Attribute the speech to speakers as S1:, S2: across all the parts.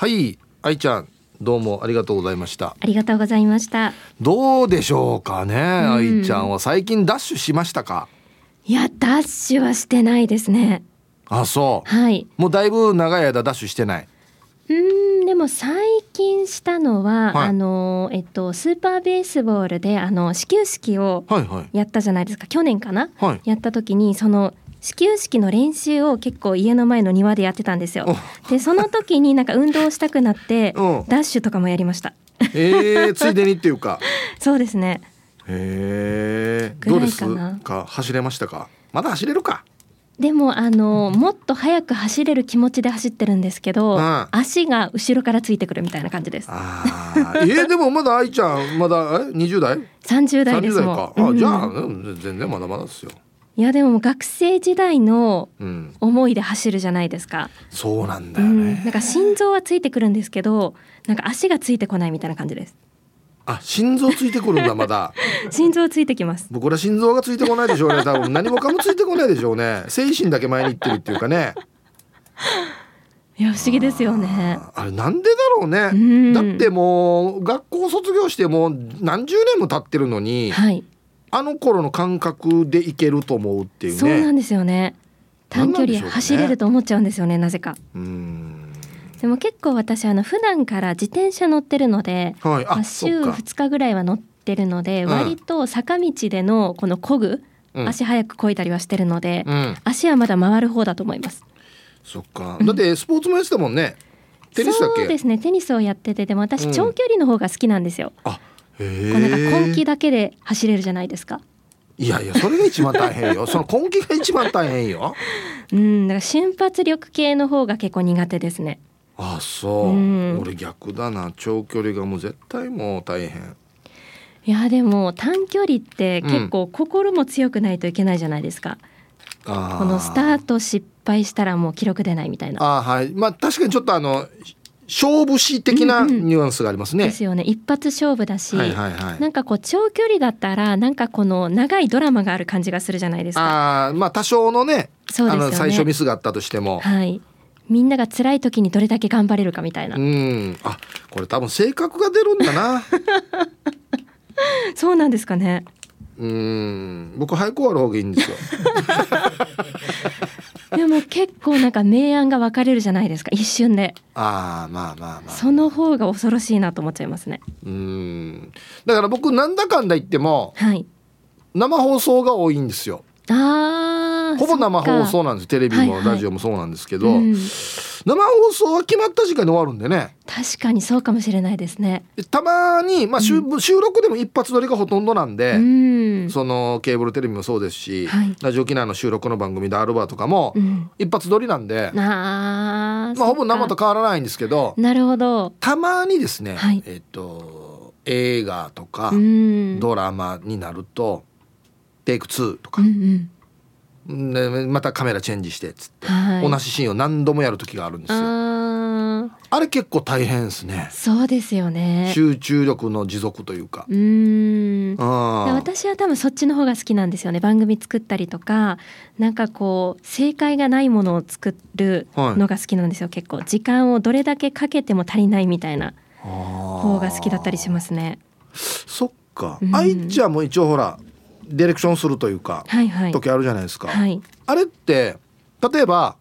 S1: はい愛ちゃんどうもありがとうございました。
S2: ありがとうございました。
S1: どうでしょうかね、愛ちゃんは最近ダッシュしましたか？
S2: いやダッシュはしてないですね。
S1: あそう。
S2: はい。
S1: もうだいぶ長い間ダッシュしてない？う
S2: ーんでも最近したのは、
S1: はい。
S2: あのえっとスーパーベースボールであの始球式を
S1: はいはい。
S2: やったじゃないですか。去年かな？
S1: はい。
S2: やった時にその始球式の練習を結構家の前の庭でやってたんですよ。でその時になんか運動したくなって
S1: うん。
S2: ダッシュとかもやりました。
S1: えー、ついでにっていうか。
S2: そうですね。
S1: へえ
S2: ぐら
S1: どうです
S2: いか
S1: 走れましたか？まだ走れるか。
S2: でもあのもっと速く走れる気持ちで走ってるんですけど、
S1: うん。
S2: 足が後ろからついてくるみたいな感じです。
S1: あー。えー、でもまだ愛ちゃんまだえ20代
S2: ？30代です
S1: 30
S2: もん
S1: 代か、あ
S2: うん。
S1: じゃあうん全然まだまだですよ
S2: いやでも学生時代の
S1: うん。
S2: 思いで走るじゃないですか、
S1: そうなんだ
S2: うん、
S1: よね、
S2: なんか心臓はついてくるんですけどなんか足がついてこないみたいな感じです。
S1: あ心臓ついてくるんだまだ。
S2: 心臓ついてきます。
S1: 僕ら心臓がついてこないでしょうね。多分。何もかもついてこないでしょうね。精神だけ前に行ってるっていうかね。
S2: いや不思議ですよね。
S1: あれなんでだろうね、
S2: うん。
S1: だってもう学校卒業してもう何十年も経ってるのに
S2: はい
S1: あの頃の感覚でいけると思うっていうね。
S2: そうなんですよね。短距離走れると思っちゃうんですよねなぜか。
S1: うん。
S2: でも結構私あの普段から自転車乗ってるので
S1: はい。あ
S2: まあ週
S1: そっか
S2: 2日ぐらいは乗ってるので、
S1: うん。
S2: 割と坂道でのこの漕ぐ、
S1: うん。
S2: 足早く漕いだりはしてるので、
S1: うん。
S2: 足はまだ回る方だと思います。
S1: そっか。だってスポーツもやってたもんね。テニスだっけ？
S2: そうですね。テニスをやっててでも私
S1: うん。
S2: 長距離の方が好きなんですよ、
S1: あ
S2: こうなんか根気だけで走れるじゃないですか。
S1: いやいやそれが一番大変よ。その根気が一番大変よ。
S2: うんだから瞬発力系の方が結構苦手ですね。
S1: あそう、
S2: うん。
S1: 俺逆だな。長距離がもう絶対もう大変。
S2: いやでも短距離って結構心も強くないといけないじゃないですか、
S1: あー。
S2: このスタート失敗したらもう記録出ないみたいな。
S1: あーはい。まあ確かにちょっとあの勝負師的な
S2: うんうん。
S1: ニュアンスがありますね、
S2: ですよね。一発勝負だし、
S1: はいはいはい。
S2: なんかこう長距離だったらなんかこの長いドラマがある感じがするじゃないですか。
S1: ああまあ多少のね
S2: ね。
S1: あの最初ミスがあったとしても、
S2: はい。みんなが辛い時にどれだけ頑張れるかみたいな。
S1: うん。あこれ多分性格が出るんだな。
S2: そうなんですかね。
S1: うん。僕早く終わる方がいいんですよ
S2: でも結構なんか明暗が分かれるじゃないですか一瞬で。
S1: ああまあまあまあ
S2: その方が恐ろしいなと思っちゃいますね。
S1: うんだから僕なんだかんだ言っても
S2: はい。
S1: 生放送が多いんですよ
S2: ああ。
S1: ほぼ生放
S2: そ
S1: 送なんですテレビも
S2: はいはい
S1: ラジオもそうなんですけど、
S2: っか。うん
S1: 生放送は決まった時間に終わるんでね
S2: 確かにそうかもしれないですね。
S1: たまに、まあ収収録でも一発撮りがほとんどなんで、
S2: うん。
S1: そのケーブルテレビもそうですし、
S2: はい
S1: ラジオ沖縄の収録の番組でアルバーとかも
S2: うん。
S1: 一発撮りなんで、
S2: ああ。
S1: まあ、ほぼ生と変わらないんですけど
S2: なるほど。
S1: たまにですね、
S2: はい
S1: えっと映画とか
S2: うん。
S1: ドラマになるとテイク2とか
S2: うん、うん。
S1: でまたカメラチェンジしてっつって、
S2: はい。
S1: 同じシーンを何度もやる時があるんですよ。
S2: あ
S1: れ結構大変ですね。
S2: そうですよね。
S1: 集中力の持続というか。
S2: うーん。私は多分そっちの方が好きなんですよね番組作ったりとかなんかこう正解がないものを作るのが好きなんですよ、結構時間をどれだけかけても足りないみたいな方
S1: 方
S2: が好きだったりしますね
S1: そっか、
S2: うん
S1: 愛ちゃんも一応ほらディレクションするというか、
S2: はいはい。
S1: 時あるじゃないですか、
S2: はい。
S1: あれって例えば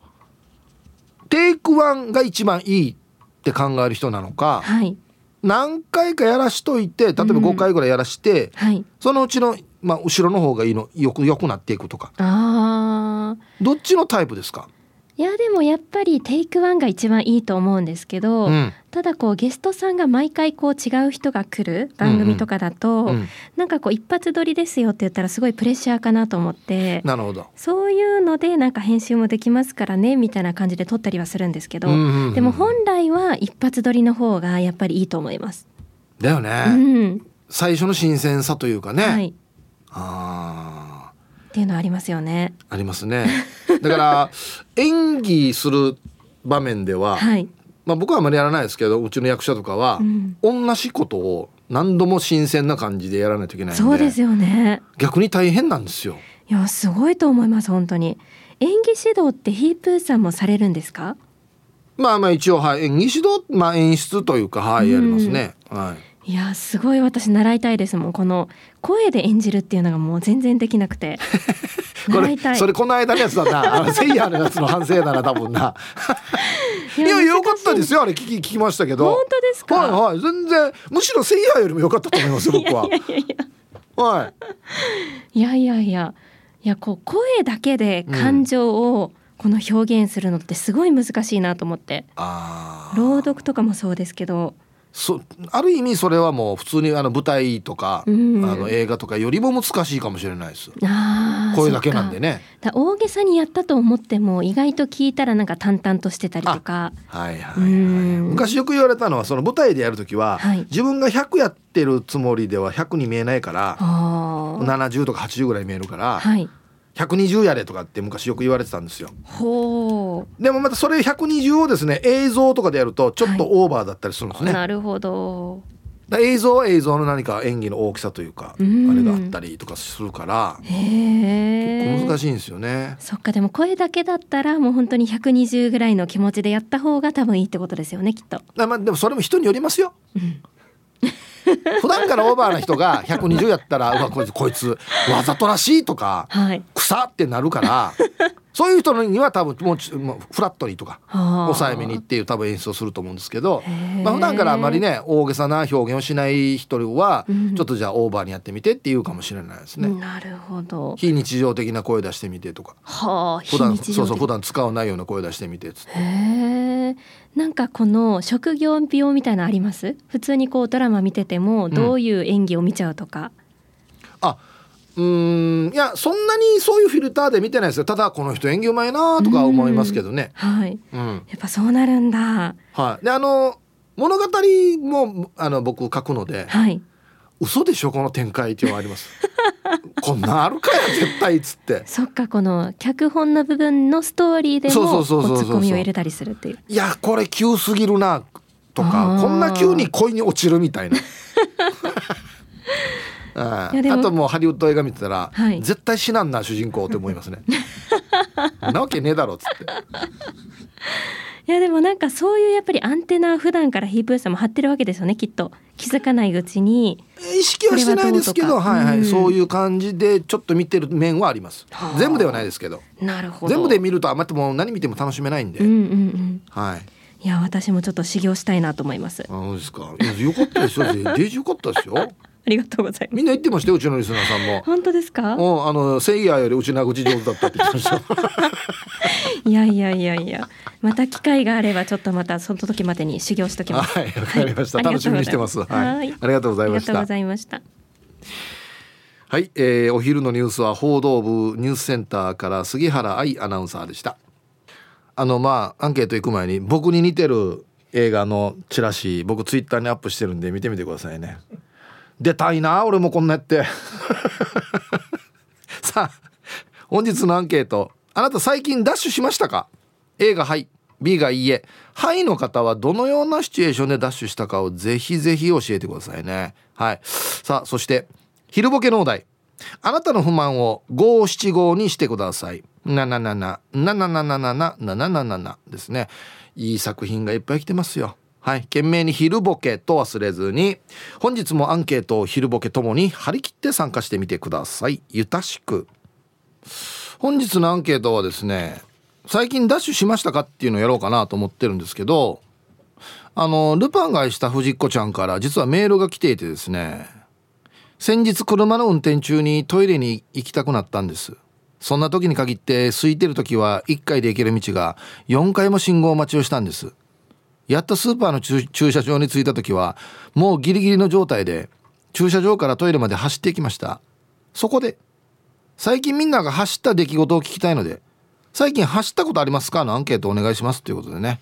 S1: テイクワンが一番いいって考える人なのか
S2: はい。
S1: 何回かやらしといて例えば
S2: うん。
S1: 5回ぐらいやらして、
S2: はい。
S1: そのうちの、まあ、後ろの方がいいのよくよくなっていくとか。どっちのタイプですか、
S2: いやでもやっぱりテイクワンが一番いいと思うんですけど、
S1: うん。
S2: ただこうゲストさんが毎回こう違う人が来る番組とかだと、
S1: うん、
S2: なんかこう一発撮りですよって言ったらすごいプレッシャーかなと思って
S1: なるほど、
S2: そういうのでなんか編集もできますからねみたいな感じで撮ったりはするんですけど、
S1: うんうんうん
S2: でも本来は一発撮りの方がやっぱりいいと思います。
S1: だよね、
S2: うん、
S1: 最初の新鮮さというかね、
S2: はい、
S1: あ
S2: っていうのありますよね。
S1: ーありますねだから 演技する場面では、
S2: はい、
S1: まあ、僕はあまりやらないですけどうちの役者とかは、
S2: うん、
S1: 同じことを何度も新鮮な感じでやらないといけない
S2: そうですよね。
S1: 逆に大変なんですよ。
S2: いやすごいと思います本当に。演技指導ってヒープーさんもされるんですか？
S1: まあまあ一応はい演技指導まあ演出というかはいやりますね、はい
S2: いやすごい私習いたいですもん。この声で演じるっていうのがもう全然できなくて。習いたい。
S1: それこの間のやつだな。あの セイヤーのやつの反省だな多分な。いやよかったですよあれ聞き聞きましたけど。
S2: 本当ですか？
S1: はいはい。全然むしろセイヤーよりも良かったと思います 僕はい
S2: やいやいや。
S1: は。い。
S2: いやいやいや。いやこう声だけで感情をこの表現するのってすごい難しいなと思って、
S1: あー。
S2: 朗読とかもそうですけど
S1: そある意味それはもう普通にあの舞台とか、
S2: うん。
S1: あの映画とかよりも難しいかもしれないです。声だけなんでね。
S2: 大げさにやったと思っても意外と聞いたらなんか淡々としてたりとか。
S1: はいはい、はい、
S2: うん。
S1: 昔よく言われたのはその舞台でやる時は、
S2: はい。
S1: 自分が100やってるつもりでは100に見えないから
S2: あー。
S1: 70とか80ぐらい見えるから、
S2: はい
S1: 120やれとかって昔よく言われてたんですよ。
S2: ほ
S1: でもまたそれ120をですね映像とかでやるとちょっとオーバーだったりするんです
S2: う、
S1: ね、
S2: なるほど。
S1: 映像は映像の何か演技の大きさというか、
S2: うん。
S1: あれがあったりとかするから結構難しいんですよね。
S2: そっかでも声だけだったらもう本当に120ぐらいの気持ちでやった方が多分いいってことですよねきっと。
S1: だまあでもそれも人によりますよ。普段からオーバーな人が120やったらうわこいつこいつわざとらしいとか
S2: はい。
S1: 草ってなるからそういう人には多分もうちもうフラットにとか
S2: はあ
S1: 抑えめにっていう多分演出をすると思うんですけどまあ普段からあんまりね大げさな表現をしない人は
S2: うん
S1: ちょっとじゃあオーバーにやってみてっていうかもしれないですね。
S2: なるほど。
S1: 非日常的な声出してみてとか
S2: はあ。
S1: 普段そうそう普段使わないような声出してみてっつって
S2: へえ。なんかこの職業病みたいなのあります？普通にこうドラマ見ててもどういう演技を見ちゃうとか。
S1: あうーんいやそんなにそういうフィルターで見てないですよただこの人演技うまいなとか思いますけどね
S2: はい。
S1: うん
S2: やっぱそうなるんだ。
S1: はいであの物語もあの僕書くので
S2: はい。
S1: 嘘でしょこの展開っていうのがあります。こんなんあるかや絶対っつって。
S2: そっかこの脚本の部分のストーリーで
S1: そう
S2: も
S1: そうそうそうそう。
S2: こうツッコミを入れたりするっていう。
S1: いやこれ急すぎるなと
S2: あ
S1: か
S2: ー。
S1: こんな急に恋に落ちるみたいな。あともうハリウッド映画見てたら、
S2: はい。
S1: 絶対死なんな主人公って思いますね。なわけねえだろっつって
S2: いやでもなんかそういうやっぱりアンテナ普段からヒープーさんも張ってるわけですよねきっと。気づかないうちに。
S1: 意識はしてないですけど
S2: は
S1: いはい、
S2: うん。
S1: そういう感じでちょっと見てる面はあります。
S2: はあ。
S1: 全部ではないですけど。
S2: なるほど。
S1: 全部で見るとあんまりもう何見ても楽しめないんで、
S2: うんうんうん。
S1: はい。
S2: いや私もちょっと修行したいなと思います。
S1: あそうですか。いやよかったですよ。デデージよかったですよ
S2: ありがとうございます。
S1: みんな言ってましたようちのリスナーさんも。
S2: 本当ですか？
S1: おあのセイヤーよりうちな口上手だったって言ってました。
S2: いやいやいやいや。また機会があればちょっとまたその時までに修行しときます。
S1: はいわかりました、
S2: はい。
S1: 楽しみにしてます。はい。ありがとうございました
S2: ありがとうございました。
S1: はい、えー、お昼のニュースは報道部ニュースセンターから杉原愛アナウンサーでした。あのまあアンケート行く前に僕に似てる映画のチラシ僕ツイッターにアップしてるんで見てみてくださいね出たいな俺もこんなやって。さあ本日のアンケート。あなた最近ダッシュしましたか？A がはい。B がいいえ。はいの方はどのようなシチュエーションでダッシュしたかをぜひぜひ教えてくださいね。はい。さあそして昼ボケのお題。あなたの不満を五七五にしてください。なななななななななななななですね。いい作品がいっぱい来てますよ。はい、懸命に昼ボケと忘れずに本日もアンケートを昼ボケともに張り切って参加してみてください。ゆたしく。本日のアンケートはですね最近ダッシュしましたかっていうのをやろうかなと思ってるんですけどあのルパンがした藤子ちゃんから実はメールが来ていてですね先日車の運転中にトイレに行きたくなったんですそんな時に限って空いてる時は1回で行ける道が4回も信号待ちをしたんですやっとスーパーの駐車場に着いた時はもうギリギリの状態で駐車場からトイレまで走っていきました。そこで最近みんなが走った出来事を聞きたいので最近走ったことありますか？のアンケートお願いしますということでね。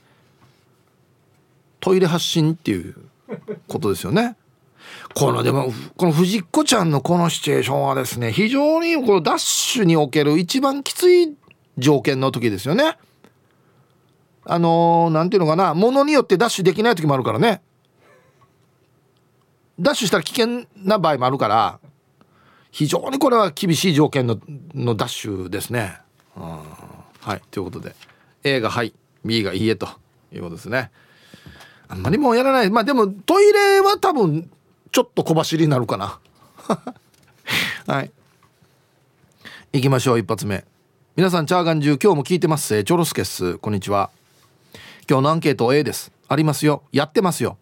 S1: トイレ発信っていうことですよね。このでもこの藤子ちゃんのこのシチュエーションはですね非常にこのダッシュにおける一番きつい条件の時ですよね。あのー、なんていうのかなものによってダッシュできない時もあるからね。ダッシュしたら危険な場合もあるから非常にこれは厳しい条件ののダッシュですね。うんはいということで。A が「はい」B が「いいえ」ということですね。あんまりもうやらない。まあでもトイレは多分ちょっと小走りになるかな。はい。行きましょう一発目。皆さんチャーガン中今日も聞いてます。チョロスケッスこんにちは。今日のアンケート A です。ありますよ。やってますよ。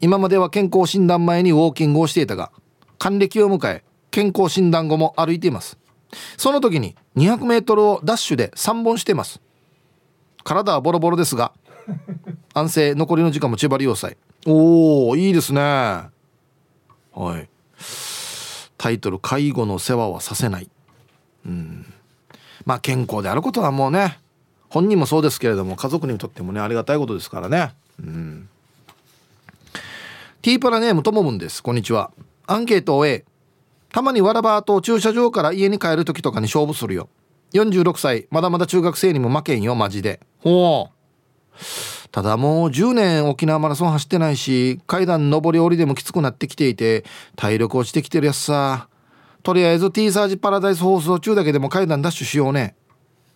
S1: 今までは健康診断前にウォーキングをしていたが還暦を迎え健康診断後も歩いています。その時に 200m をダッシュで3本してます。体はボロボロですが安静残りの時間も千葉利用祭おおいいですね。はい。タイトル「介護の世話はさせない」うん。まあ健康であることはもうね本人もそうですけれども家族にとってもねありがたいことですからね。うん。ティーパラネームともぶんです。こんにちは。アンケートを A たまにわらばと駐車場から家に帰る時とかに勝負するよ。46歳まだまだ中学生にも負けんよマジで。ほう。ただもう10年沖縄マラソン走ってないし階段上り下りでもきつくなってきていて体力落ちてきてるやつさ。とりあえず T サージパラダイス放送中だけでも階段ダッシュしようね。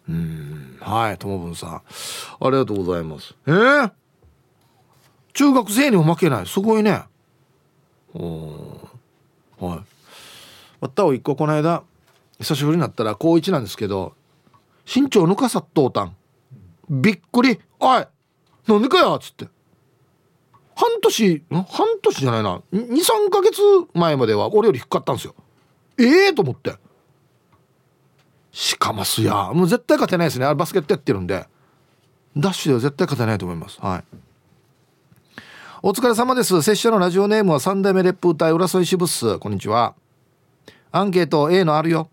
S1: うん。はいともぶんさん。ありがとうございます。えー、中学生にも負けない。すごいね。おはい。わったお一個この間久しぶりになったら高1なんですけど身長抜かさっとうたん。びっくり「おいなんでかよ」っつって。半年半年じゃないな。23か月前までは俺より低かったんですよ。ええー、と思ってしかますや。もう絶対勝てないですね。あれバスケットやってるんで。ダッシュでは絶対勝てないと思います。はい。お疲れ様です。拙者のラジオネームは三代目烈風隊浦添支部っす。こんにちは。アンケート A のあるよ。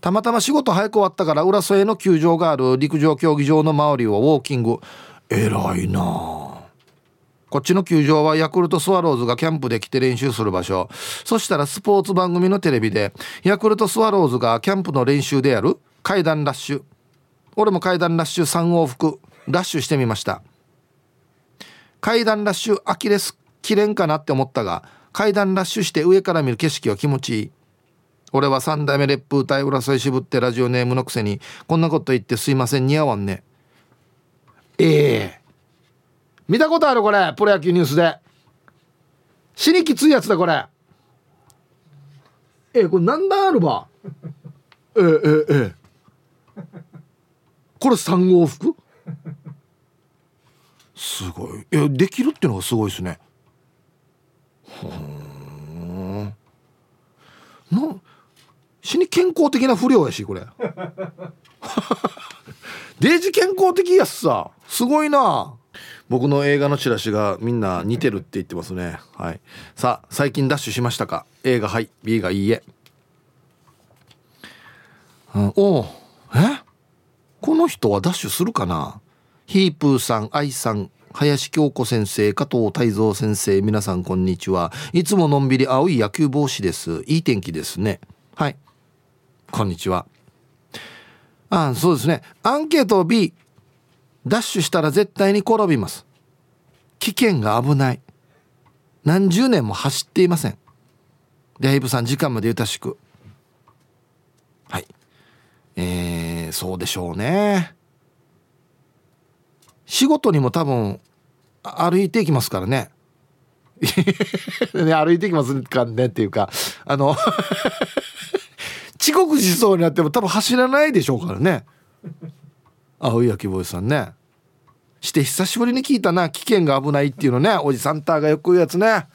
S1: たまたま仕事早く終わったから浦添の球場がある陸上競技場の周りをウォーキング。偉いなあこっちの球場はヤクルトスワローズがキャンプで来て練習する場所。そしたらスポーツ番組のテレビでヤクルトスワローズがキャンプの練習でやる階段ラッシュ。俺も階段ラッシュ3往復ラッシュしてみました。階段ラッシュアキレス切れんかなって思ったが階段ラッシュして上から見る景色は気持ちいい。俺は三代目烈風隊浦添渋ってラジオネームのくせにこんなこと言ってすいません似合わんね。ええ。ー見たことあるこれ。プロ野球ニュースで。死にきついやつだこれ。えこれ何段あるば？えええ。えこれ3往復？すごい。いやできるっていうのがすごいですね。ん。な死に健康的な不良やしこれ。デージ健康的やつさ。すごいな僕の映画のチラシがみんな似てるって言ってますね。はい。さあ最近ダッシュしましたか？A がはい。B がいいえ、うん、おえ？この人はダッシュするかな？ヒープーさん愛さん林京子先生加藤泰造先生皆さんこんにちは。いつものんびり青い野球帽子です。いい天気ですね。はい。こんにちは。あそうですね。アンケート B ダッシュしたら絶対に転びます。危険が危ない。何十年も走っていません。デイブさん時間までゆたしく。はい。えー、そうでしょうね。仕事にも多分歩いていきますからね。ね歩いていきますかねっていうかあの 遅刻しそうになっても多分走らないでしょうからね。青い焼き坊さんね。して久しぶりに聞いたな。危険が危ないっていうのね。おじさんたがよく言うやつね。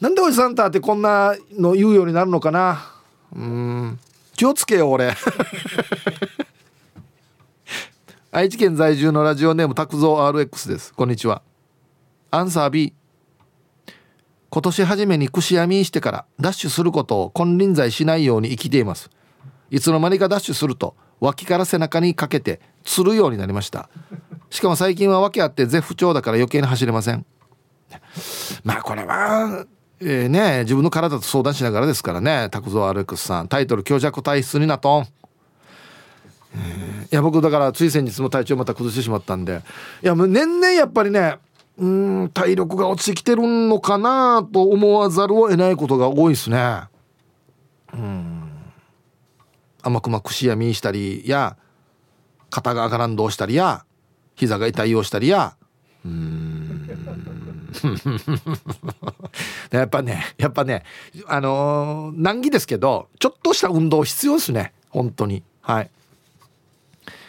S1: なんでおじさんたってこんなの言うようになるのかな。うん。気をつけよ俺。愛知県在住のラジオネーム拓蔵 RX です。こんにちは。アンサー B 今年初めにくしやみしてからダッシュすることを金輪際しないように生きています。いつの間にかダッシュすると脇から背中にかけてつるようになりました。しかも最近は訳あって絶不調だから余計に走れません。まあこれはえー、ね自分の体と相談しながらですからね。拓蔵アレックスさん。タイトル「強弱体質になとん」、いや僕だからつい先日も体調また崩してしまったんで。いやもう年々やっぱりねうん体力が落ちてきてるのかなと思わざるを得ないことが多いですね。うん。甘くまくしやみしたりや肩が上がらんどうしたりや膝が痛いようしたりや。うん。やっぱねやっぱねあのー、難儀ですけどちょっとした運動必要ですね。本当に。はい。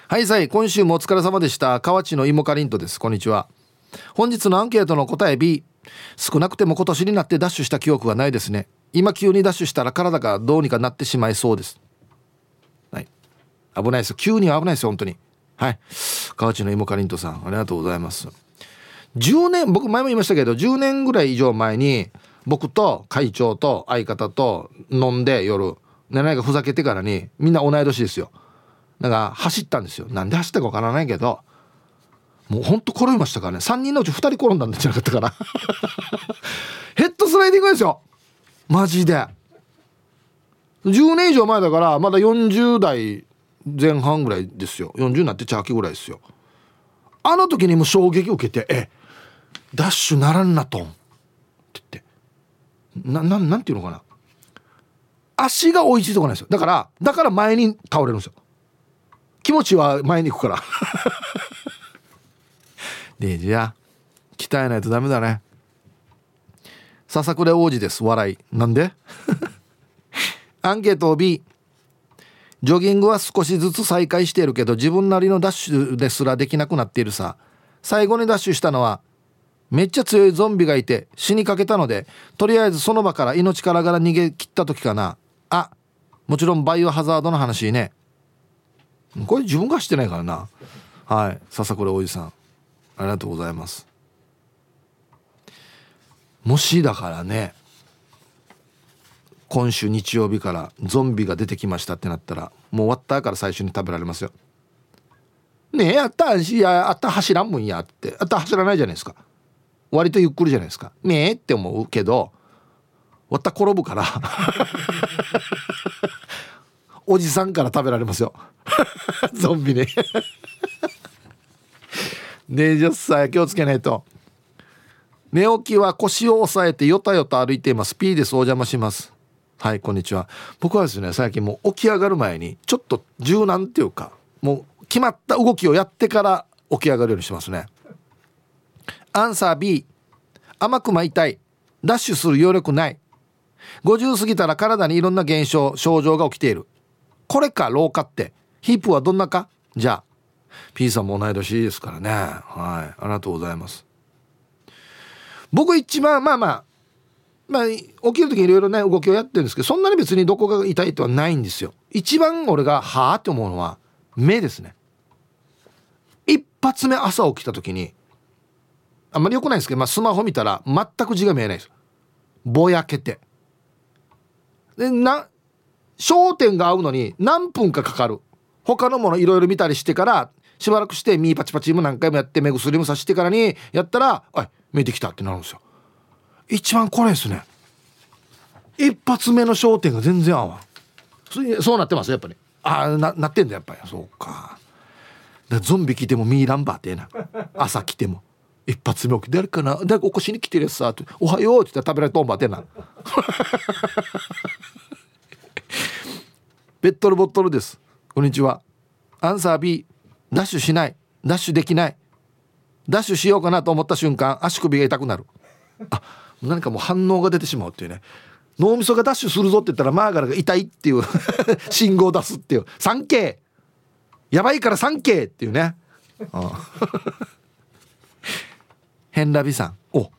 S1: はいさい。今週もお疲れ様でした。河内の芋かりんとです。こんにちは。本日のアンケートの答え B 少なくても今年になってダッシュした記憶がないですね。今急にダッシュしたら体がどうにかなってしまいそうです。危ないです急には危ないですよ本当に。はい。河内の芋かりんとさんありがとうございます。10年僕前も言いましたけど10年ぐらい以上前に僕と会長と相方と飲んで夜。何かふざけてからにみんな同い年ですよ。だから走ったんですよ。なんで走ったかわからないけど。もうほんと転びましたからね。3人のうち2人転んだんじゃなかったかな。ヘッドスライディングですよ。マジで。10年以上前だからまだ40代前半ぐらいですよ。40になってチャーキぐらいですよ。あの時にも衝撃を受けて「えダッシュならんなとん」って言って。なななんていうのかな。足が追いついてこないですよ。だからだから前に倒れるんですよ。気持ちは前に行くから。でじゃあ鍛えないとダメだね。笹倉王子です笑い。なんで？アンケート B ジョギングは少しずつ再開しているけど自分なりのダッシュですらできなくなっているさ。最後にダッシュしたのはめっちゃ強いゾンビがいて死にかけたのでとりあえずその場から命からがら逃げ切った時かな。あもちろんバイオハザードの話ね。これ自分がしてないからな。はい。笹倉おじさん。ありがとうございます。もしだからね。今週日曜日からゾンビが出てきましたってなったらもう終わったから最初に食べられますよ。ねえやったいやあった走らんもんやって。あった走らないじゃないですか。割とゆっくりじゃないですか。ねえって思うけどわった転ぶから。おじさんから食べられますよ。ゾンビ ねねじゃさ気をつけないと。寝起きは腰を押さえてよたよた歩いています。ピーですお邪魔します。はいこんにちは。僕はですね最近もう起き上がる前にちょっと柔軟っていうかもう決まった動きをやってから起き上がるようにしてますね。アンサー B 甘く巻いたい。ダッシュする余力ない。50過ぎたら体にいろんな現象症状が起きている。これか老化って。ヒープはどんなか？じゃあ。P さんも同い年ですからね。はいありがとうございます。僕一番まあまあまあ起きる時いろいろね動きをやってるんですけどそんなに別にどこが痛いとはないんですよ。一番俺がはあって思うのは目ですね。一発目朝起きた時にあんまり良くないんですけど、まあ、スマホ見たら全く字が見えないです。ぼやけて。でな焦点が合うのに何分かかかる。他のものいろいろ見たりしてからしばらくしてミーパチパチも何回もやって目薬もさしてからにやったら「あ見えてきた」ってなるんですよ。一番これですね。一発目の焦点が全然合わん。そうなってますやっぱり。ああななってんだやっぱり。そうか。だゾンビ来てもミーランバーってな。朝来ても。一発目起きて誰かな。誰か起こしに来てるやつさって「おはよう」って言ったら食べられとんばってな。ペットルボットルです。こんにちは。アンサー B ダッシュしない。ダッシュできない。ダッシュしようかなと思った瞬間足首が痛くなる。あ何かもう反応が出てしまうっていうね。脳みそがダッシュするぞって言ったらマーガラが痛いっていう。信号を出すっていう。3K やばいから 3K っていうね。ヘンラビさん。お。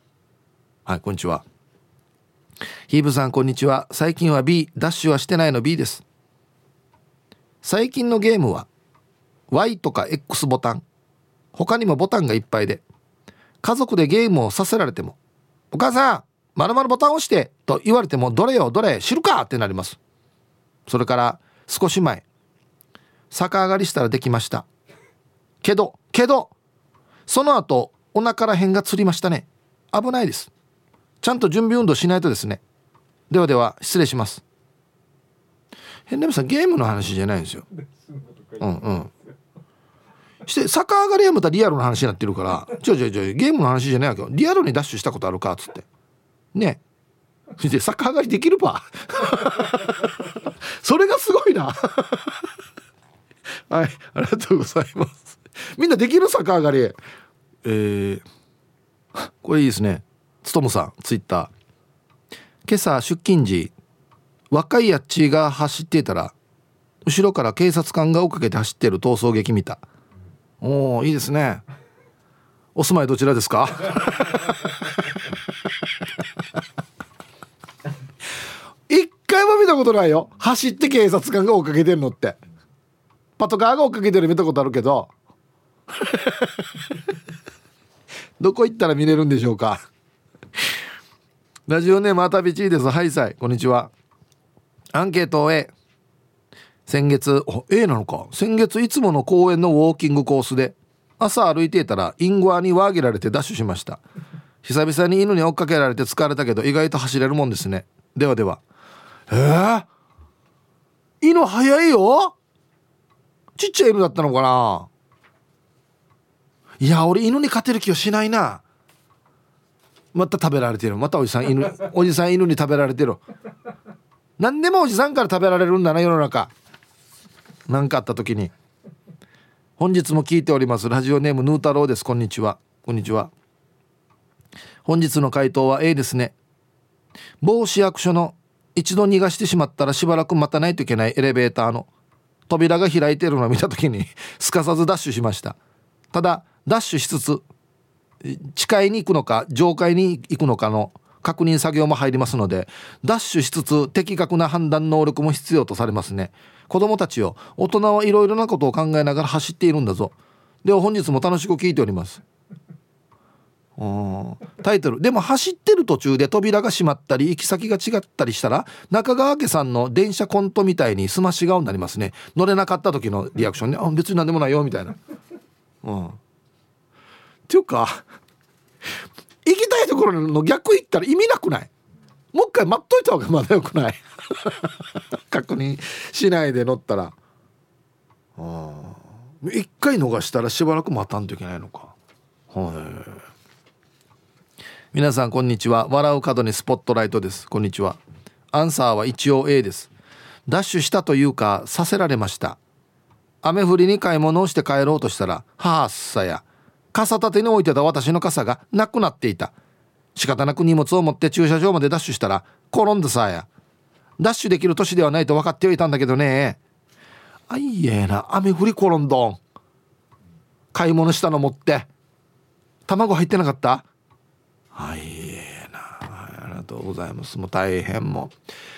S1: はいこんにちは。ヒーブさんこんにちは。最近は B ダッシュはしてないの B です。最近のゲームは Y とか X ボタン。他にもボタンがいっぱいで。家族でゲームをさせられても「お母さんまるまるボタン押して」と言われても「どれよどれ知るか!」ってなります。それから少し前。逆上がりしたらできました。けどけどその後お腹らへんがつりましたね。危ないです。ちゃんと準備運動しないとですね。ではでは失礼します。変なさんゲームの話じゃないんですよ。うんうんして逆上がりやめたリアルな話になってるから「ちょちょちょゲームの話じゃないわけよ。リアルにダッシュしたことあるか」っつって。ね。で逆上がりできるば それがすごいな。はいありがとうございます。みんなできる？逆上がり。えー、これいいですね。つとむさんツイッター。今朝出勤時若いやっちが走っていたら後ろから警察官が追っかけて走ってる逃走劇見た。おおいいですね。お住まいどちらですか？一回も見たことないよ。走って警察官が追っかけてるのって。パトカーが追っかけてる見たことあるけど。どこ行ったら見れるんでしょうか？ラジオネームあたびちです。はいさいこんにちは。アンケート A 先月 A なのか。先月いつもの公園のウォーキングコースで朝歩いていたらインゴアに輪上げられてダッシュしました。久々に犬に追っかけられて疲れたけど意外と走れるもんですね。ではでは。えー、犬早いよ？ちっちゃい犬だったのかな？いや俺犬に勝てる気はしないな。また食べられてる。またおじさん犬おじさん犬に食べられてる。何でもおじさんから食べられるんだな世の中。何かあった時に本日も聞いております。ラジオネームヌー太郎です。こんにちは。こんにちは。本日の回答は A ですね。某市役所の一度逃がしてしまったらしばらく待たないといけない。エレベーターの扉が開いてるのを見た時に すかさずダッシュしました。ただダッシュしつつ地階に行くのか上階に行くのかの確認作業も入りますのでダッシュしつつ的確な判断能力も必要とされますね。子供たちよ大人はいろいろなことを考えながら走っているんだぞ。では本日も楽しく聞いております。タイトル。でも走ってる途中で扉が閉まったり行き先が違ったりしたら中川家さんの電車コントみたいにスマッシュ顔になりますね。乗れなかった時のリアクションね。あ別に何でもないよみたいな。うん。っていうか行きたいところの逆行ったら意味なくない？もう一回待っといた方がまだよくない？確認しないで乗ったら。一回逃したらしばらく待たんといけないのか。はい。皆さんこんにちは。笑う角にスポットライトです。こんにちは。アンサーは一応 A です。ダッシュしたというかさせられました。雨降りに買い物をして帰ろうとしたらはっさや。傘立てに置いてた私の傘がなくなっていた。仕方なく荷物を持って駐車場までダッシュしたら転んださや。ダッシュできる年ではないと分かってはいたんだけどね。あいえな雨降り転んどん。買い物したの持って。卵入ってなかった？はいえなありがとうございます。もう大変も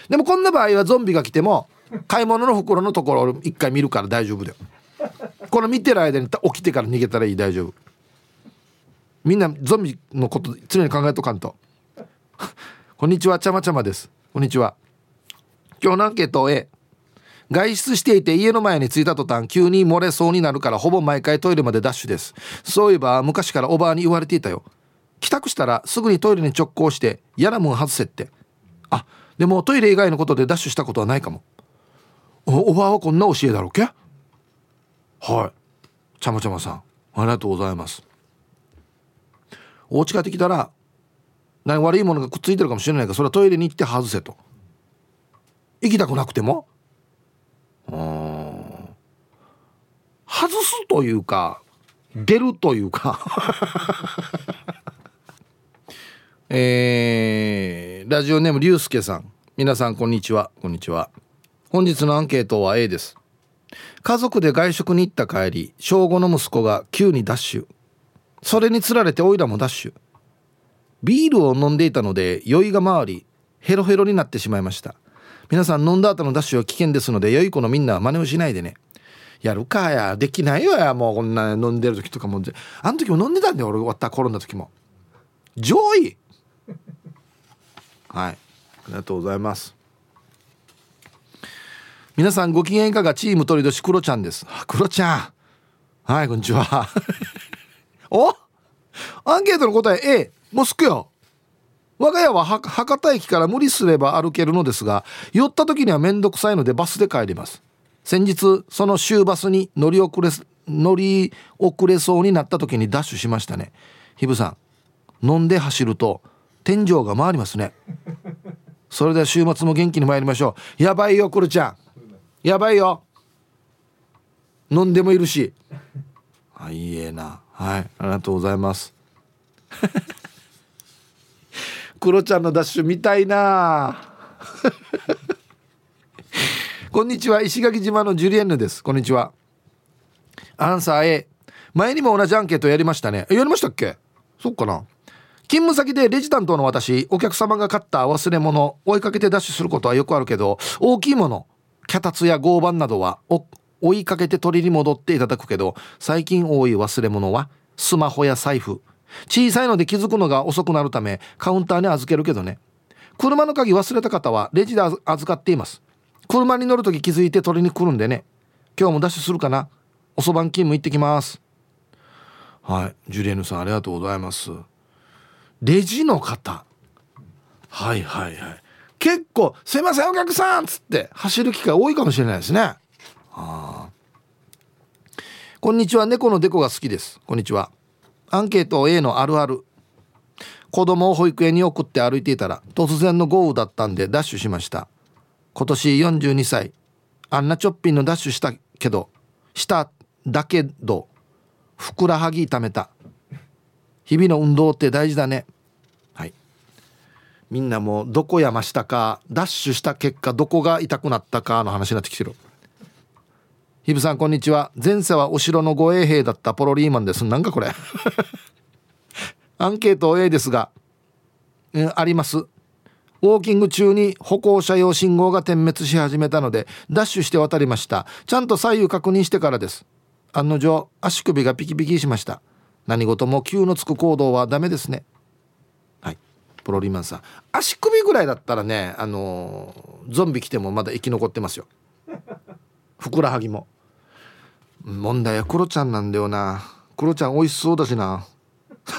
S1: でもこんな場合はゾンビが来ても買い物の袋のところを一回見るから大丈夫だよ。この見てる間に起きてから逃げたらいい大丈夫。みんなゾンビのこと常に考えとかんと。こんにちはちゃまちゃまです。こんにちは。今日のアンケート A 外出していて家の前に着いた途端急に漏れそうになるからほぼ毎回トイレまでダッシュです。そういえば昔からおばあに言われていたよ。帰宅したらすぐにトイレに直行して嫌なもん外せって。あでもトイレ以外のことでダッシュしたことはないかも。おばあはこんな教えだろうけ？はい。ちゃまちゃまさんありがとうございます。お家帰ってきたら何悪いものがくっついてるかもしれないからそれはトイレに行って外せと。行きたくなくても。うん。外すというか出るというか。えー、ラジオネームりゅうすけさん。皆さんこんにちは。こんにちは。本日のアンケートは A です。家族で外食に行った帰り小5の息子が急にダッシュ。それにつられておいらもダッシュ。ビールを飲んでいたので酔いが回りヘロヘロになってしまいました。皆さん飲んだ後のダッシュは危険ですので良い子のみんなは真似をしないでね。やるかやできないよやもうこんな飲んでる時とかも。あの時も飲んでたんだよ俺終わった転んだ時も。上位。はい。ありがとうございます。皆さんご機嫌いかが？チーム鳥年クロちゃんです。クロちゃん。はいこんにちは。お？アンケートの答え A モスクよ我が家は博多駅から無理すれば歩けるのですが寄った時には面倒くさいのでバスで帰ります。先日その終バスに乗り遅れ乗り遅れそうになった時にダッシュしましたね。ひぶさん飲んで走ると天井が回りますね。それでは週末も元気に参りましょう。やばいよくるちゃん。やばいよ。飲んでもいるし。あいいえな。はいありがとうございます。クロちゃんのダッシュ見たいな。こんにちは石垣島のジュリエンヌです。こんにちは。アンサー A 前にも同じアンケートやりましたね。やりましたっけ？そっかな。勤務先でレジ担当の私お客様が買った忘れ物追いかけてダッシュすることはよくあるけど大きいもの脚立や合板などは追いかけて取りに戻っていただくけど最近多い忘れ物はスマホや財布。小さいので気づくのが遅くなるためカウンターに預けるけどね。車の鍵忘れた方はレジで預かっています。車に乗るとき気づいて取りに来るんでね。今日もダッシュするかな。おそばん勤務行ってきます。はい。ジュリエヌさんありがとうございます。レジの方。はいはいはい。結構「すいませんお客さん」っつって走る機会多いかもしれないですね。あこんにちは。猫のデコが好きです。こんにちは。アンケート A のあるある。子供を保育園に送って歩いていたら突然の豪雨だったんでダッシュしました。今年42歳。あんなちょっぴんのダッシュしたけどしただけどふくらはぎ痛めた。日々の運動って大事だね。はい。みんなもどこやましたかダッシュした結果どこが痛くなったかの話になってきてる。ひぶさんこんにちは。前世はお城の護衛兵だったポロリーマンです。なんかこれ。アンケート A ですが、えー、あります。ウォーキング中に歩行者用信号が点滅し始めたのでダッシュして渡りました。ちゃんと左右確認してからです。案の定足首がピキピキしました。何事も急のつく行動はダメですね。はい。プロリーマンさん。足首ぐらいだったらねあのー、ゾンビ来てもまだ生き残ってますよ。ふくらはぎも。問題はクロちゃんなんだよな。クロちゃん美味しそうだしな。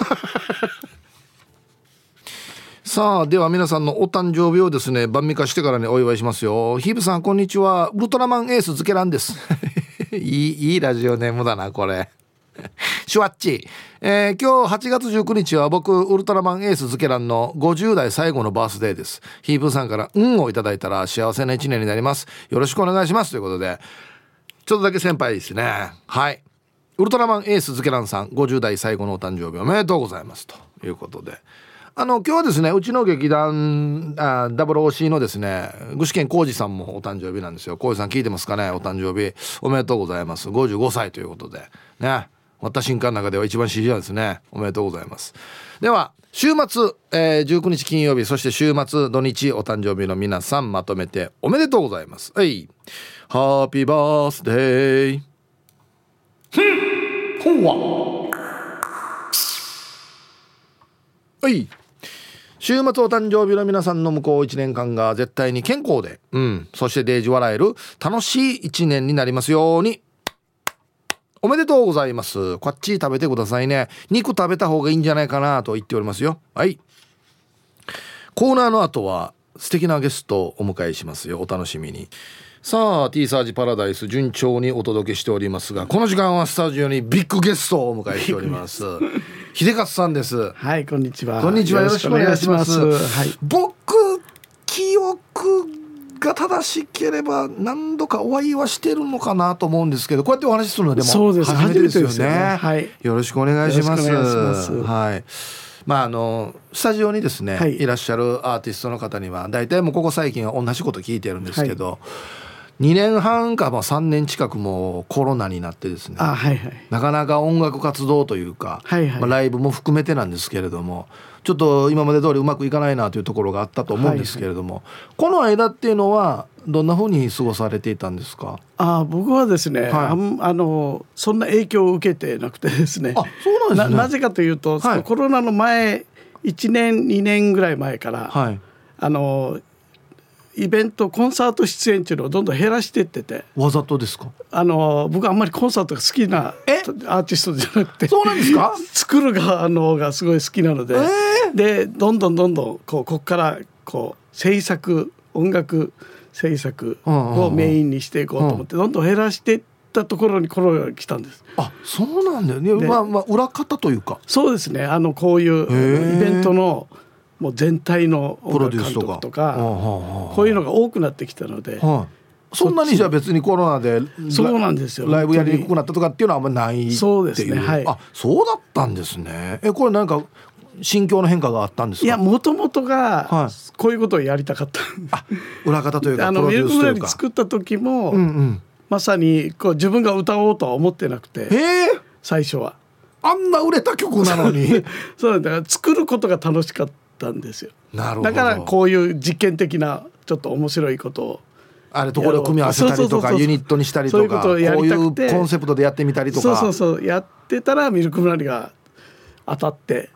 S1: さあでは皆さんのお誕生日をですね晩味化してからねお祝いしますよ。ヒブさんこんにちは。ウルトラマンエースズケランです。いいいいラジオネームだなこれ。シュワッチ、えー、今日8月19日は僕ウルトラマンエースズケランの50代最後のバースデーです。ヒープーさんから「運をいただいたら幸せな一年になります。よろしくお願いします」ということでちょっとだけ先輩ですね。はい。ウルトラマンエースズケランさん50代最後のお誕生日おめでとうございます。ということで。あの今日はですねうちの劇団あ WOC のですね具志堅浩二さんもお誕生日なんですよ。浩二さん聞いてますかね？お誕生日おめでとうございます。55歳ということで。ね。終わった瞬間の中では一番支持なんですね。おめでとうございます。では週末、えー、19日金曜日そして週末土日お誕生日の皆さんまとめておめでとうございます。はい。ハッピーバースデーふんほわは？い週末お誕生日の皆さんの向こう1年間が絶対に健康で、うん、そしてデージ笑える楽しい1年になりますように。おめでとうございます。こっち食べてくださいね。肉食べた方がいいんじゃないかなと言っておりますよ。はい。コーナーの後は素敵なゲストをお迎えしますよ。お楽しみに。さあ、T サージパラダイス順調にお届けしておりますが、この時間はスタジオにビッグゲストをお迎えしております。秀勝さんです。
S3: はい、こんにちは。
S1: こんにちは。よろしくお願いします。はい、僕、記憶が正しければ何度かお会いはしてるのかなと思うんですけどこうやってお話しするのでも
S3: そうです。初めてですよ
S1: ね、はい、よろしくお願いします。はい。まああのスタジオにですね、はい、いらっしゃるアーティストの方には大体もうここ最近は同じこと聞いてるんですけど、はい2年半か、まあ、3年近くもコロナになってですね、
S3: はいはい、
S1: なかなか音楽活動というか、はいはい、まあ、ライブも含めてなんですけれどもちょっと今まで通りうまくいかないなというところがあったと思うんですけれども、はいはい、この間っていうのはどんなふうに過ごされていたんですか？
S3: あ僕はですね、はい、ああのそんな影響を受けてなくてですね。
S1: あそうなんですね。
S3: なぜかというと、はい、コロナの前1年2年ぐらい前から、はい、あのイベントコンサート出演っていうのをどんどん減らしていってて。
S1: わざとですか？
S3: あの僕あんまりコンサートが好きなアーティストじゃなくて。
S1: そうなんですか？
S3: 作る側のがすごい好きなので、えー、でどんどんどんどんこうここからこう制作音楽制作をメインにしていこうと思って、どんどん減らしていったところにコロナが来たんです。
S1: あそうなんだよね、まあまあ裏方というか。
S3: そうですね。あのこういうイベントのもう全体の音楽監督とかこういうのが多くなってきたので、
S1: そんなにじゃあ別にコロナで
S3: そうなんですよ
S1: ライブやりにくくなったとかっていうのはあんまないっていう。
S3: そうですねはい。
S1: あそうだったんですね。えこれなんか心境の変化があったんですか？
S3: いやもともとが
S1: はい。
S3: こういうことをやりたかった、
S1: あ裏方というかプ
S3: あのミルクムラ
S1: ロデュースというか。
S3: リ作った時も、
S1: うんうん。
S3: まさにこう自分が歌おうとは思ってなくて最初は。
S1: あんな売れた曲なのに。
S3: そうだから作ることが楽しかったんですよ。
S1: なるほど。
S3: だからこういう実験的なちょっと面白いことを
S1: あれとこれを組み合わせたりとかユニットにしたりとかこういうコンセプトでやってみたりとか。
S3: そうそうそう。やってたらミルクムラリが当たって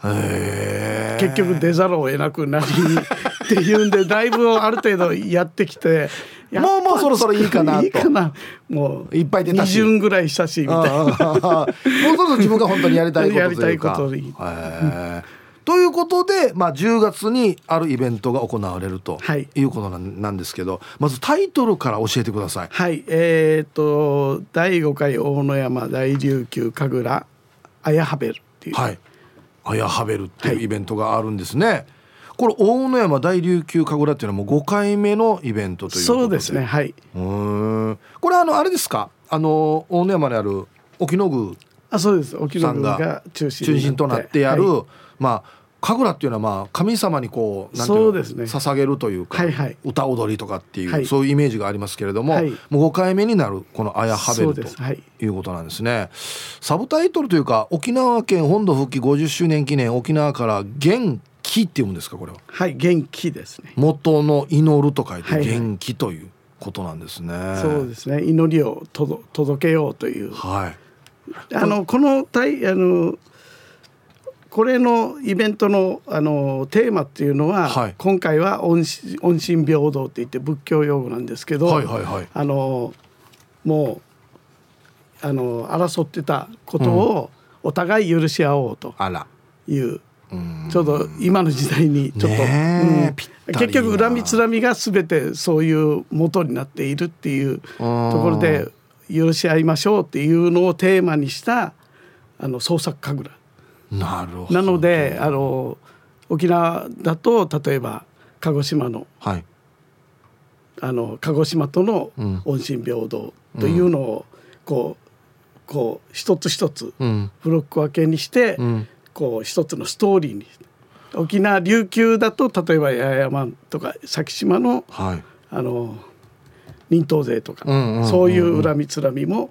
S3: 結局出ざるを得なくなりっていうんでライブをある程度やってきて
S1: もうもうそろそろいいかなと。
S3: いいかな。もう
S1: いっぱい出たし。
S3: 二巡ぐらいしたしみたいな。
S1: もうそろそろ自分が本当にやりたいことというか。
S3: やりたいことに
S1: ということで、まあ、10月にあるイベントが行われると
S3: はい
S1: いうことなんですけどまずタイトルから教えてください。
S3: はいえっ、と第5回大野山大琉球神楽アヤハベルっていう、
S1: はい。アヤハベルっていう
S3: はい
S1: イベントがあるんですね。これ大野山大琉球神楽っていうのはもう5回目のイベントということで。
S3: そうですね。はい。
S1: うーん。これあのあれですか？あの大野山にある沖野宮
S3: あそうです沖
S1: さんが
S3: 縄が中心
S1: 中心となってやる、
S3: はい
S1: まあ神楽っていうのはまあ神様にこうなんていうの
S3: そうね。
S1: 捧げるというか、
S3: はいはい。
S1: 歌踊りとかっていう、
S3: はい。
S1: そういうイメージがありますけれども、
S3: はい。
S1: もう5回目になるこの「あやはべる」とい。うことなんですね。サブタイトルというか沖縄県本土復帰50周年記念沖縄から元気っていうんですかこれは？
S3: はい元気ですね。
S1: 元の祈ると書いて
S3: はいはい。
S1: 元気ということなんですね。
S3: そうですね。祈りをとど届けようという。
S1: はい。
S3: あのこの対あのこれのイベントのあのテーマっていうのは、
S1: はい。
S3: 今回は音信音信平等って言って仏教用語なんですけど、
S1: はいはいはい。
S3: あのもうあの争ってたことをお互い許し合おうと
S1: あら。
S3: いう、
S1: うん。
S3: ちょうど今の時代にちょっと、
S1: ねえ
S3: うん結局恨みつらみが全てそういう元になっているっていうところで許し合いましょうっていうのをテーマにしたあの創作神楽
S1: なるほど。
S3: なのであの沖縄だと例えば鹿児島の
S1: はい。
S3: あの鹿児島との
S1: うん
S3: 音信平等というのをこうこう一つ一つ
S1: うん。
S3: ブロック分けにして、
S1: うん。
S3: こう一つのストーリーに沖縄琉球だと例えば八重山とか先島の
S1: はい。
S3: あの忍冬勢とか、
S1: うんうんうんうん
S3: そういう恨みつらみも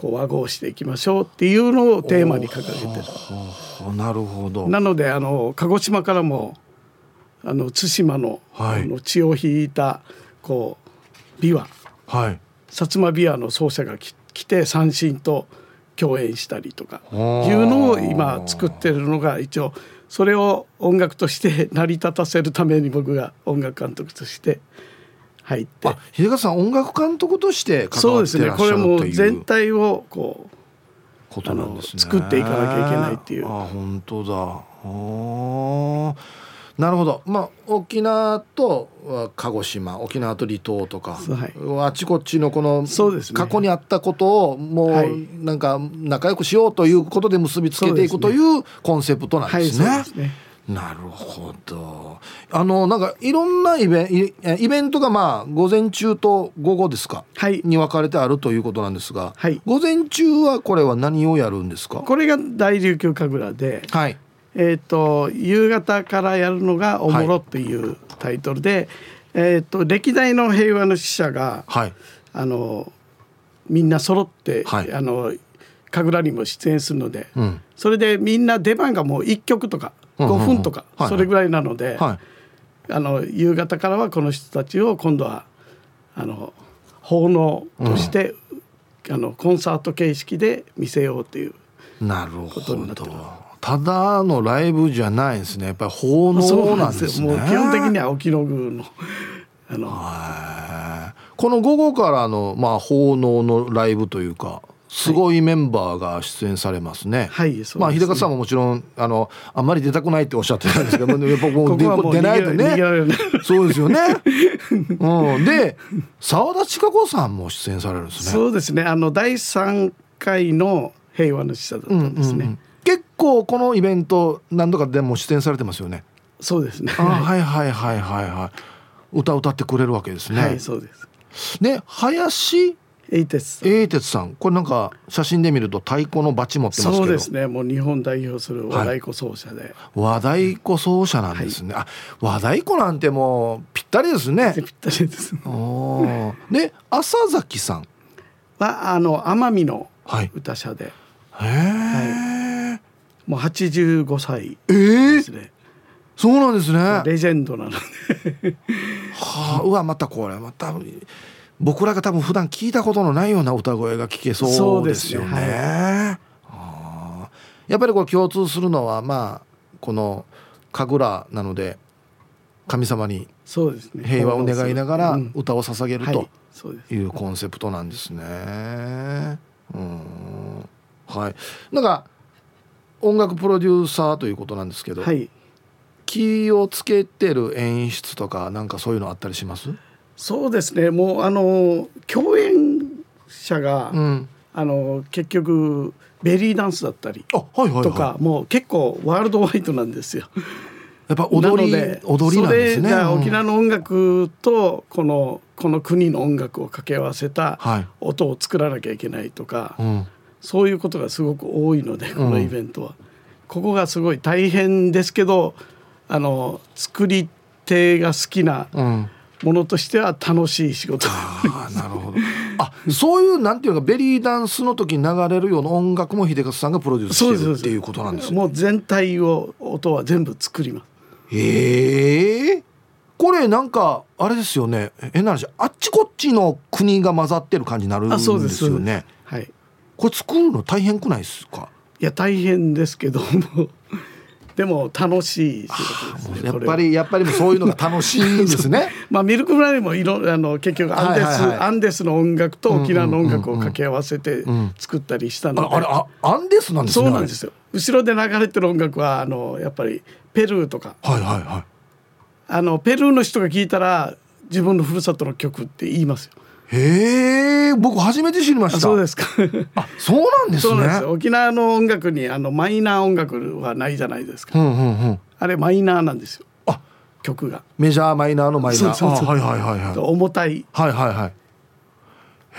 S3: こう和合していきましょうっていうのをテーマに掲げてる。
S1: はあなるほど。
S3: なのであの鹿児島からもあの対馬の,、
S1: はい
S3: あの血を引いたこう琵琶
S1: はい。
S3: 薩摩琵琶の奏者がき来て三振と共演したりとかいうのを今作ってるのが一応それを音楽として成り立たせるために僕が音楽監督として入って
S1: あ、秀勝さん音楽監督として関
S3: そうです
S1: わってらっし
S3: ねこれも
S1: ゃるという
S3: 全体をこう
S1: ことなんですね。
S3: 作っていかなきゃいけないっていう
S1: あ、本当だ。ああ。なるほど。まあ沖縄とは鹿児島、沖縄と離島とか、
S3: はい
S1: あちこちのこの
S3: そうですね
S1: 過去にあったことをもう
S3: はい
S1: なんか仲良くしようということで結びつけていくというコンセプトなん
S3: はい
S1: ですね。
S3: そうですね
S1: なるほど。あのなんかいろんなイベンイイベントがまあ午前中と午後ですか？
S3: はい
S1: に分かれてあるということなんですが、
S3: はい
S1: 午前中はこれは何をやるんですか？
S3: これが大琉球神楽で
S1: はい。
S3: えー、と夕方からやるのが「おもろ」というタイトルで、えー、と歴代の平和の使者が
S1: はい。
S3: あのみんな揃って、
S1: はい
S3: あの神楽にも出演するので、
S1: うん。
S3: それでみんな出番がもう1曲とか5分とか
S1: はい
S3: それぐらいなので、
S1: はい。
S3: あの夕方からはこの人たちを今度はあの奉納として、あのコンサート形式で見せようという。
S1: なる
S3: ことになって
S1: ほど
S3: る。
S1: ただのライブじゃないんですね。やっぱり奉納なんですね。
S3: もう基本的には沖野宮のあの
S1: この午後からのまあ奉納のライブというかすごいメンバーが出演されますね。
S3: はい
S1: まあ秀勝さんももちろんあのあんまり出たくないっておっしゃってたんですけどやっぱもう出ないとね そうですよね。うん、で澤田千佳子さんも出演されるんですね。
S3: そうですねあの第3回の平和の使者だったんですね、
S1: うんうんうん結構このイベント何度かでも出演されてますよね。
S3: そうですね
S1: あはいはいはいはいはい歌歌ってくれるわけですね。
S3: はいそうです
S1: ね林
S3: 英鉄
S1: 英鉄さんこれなんか写真で見ると太鼓のバチ持ってますけど。
S3: そうですね。もう日本代表する和太鼓奏者で、
S1: 和太鼓奏者なんですね、はい、あ和太鼓なんてもうぴったりですね。
S3: ぴったりです
S1: おで浅崎さん。
S3: はあの奄美の歌者で、
S1: はい、へえ、はい、
S3: もう85歳
S1: ですね、えー、そうなんですね。
S3: レジェンドなので。
S1: はあうわまたこれまた僕らが多分普段聞いたことのないような歌声が聞けそうですよね。ねはい、やっぱりこう共通するのはまあこの神楽なので神様に平和を願いながら歌を捧げるというコンセプトなんですね。うん。はい、なんか音楽プロデューサーということなんですけど、はい、気をつけてる演出とかなんかそういうのあったりします？
S3: そうですね。もうあの共演者が、うん、あの結局ベリーダンスだったりとか、はいはいはい、もう結構ワールドワイドなんですよ。
S1: やっぱ踊り踊りなんですね。
S3: 沖縄の音楽とこのこの国の音楽を掛け合わせた音を作らなきゃいけないとか、はい、そういうことがすごく多いのでこのイベントは、うん、ここがすごい大変ですけどあの作り手が好きな、うんものとしては楽しい仕事。
S1: あなるほど。あそういうなんていうかベリーダンスの時に流れるような音楽も秀勝さんがプロデュースしてるっていうことなんです、
S3: ね、もう全体を音は全部作ります。
S1: へえこれなんかあれですよね。変な話あっちこっちの国が混ざってる感じになるんですよね。
S3: はい。
S1: これ作るの大変くないですか？
S3: いや大変ですけどもでも楽しい仕事ですね。
S1: やっぱりやっぱりそういうのが楽しいですね。
S3: まあミルクフライもいろあの結局アンデス、アンデスの音楽と沖縄の音楽を掛け合わせて作ったりしたので、
S1: あれあアンデスなんです
S3: ね。そうなんですよ。後ろで流れてる音楽はあのやっぱりペルーとか、
S1: はいはいはい。
S3: あのペルーの人が聞いたら自分のふるさとの曲って言いますよ。
S1: へえ、僕初めて知りました。
S3: そうですか。
S1: あ、そうなんですね。す
S3: 沖縄の音楽にあのマイナー音楽はないじゃないですか。
S1: うんうんうん、
S3: あれマイナーなんですよ。あ、曲が。
S1: メジャーマイナーのマイナー。そうそうはいはいはいはい。
S3: 重たい。
S1: はいはいはい。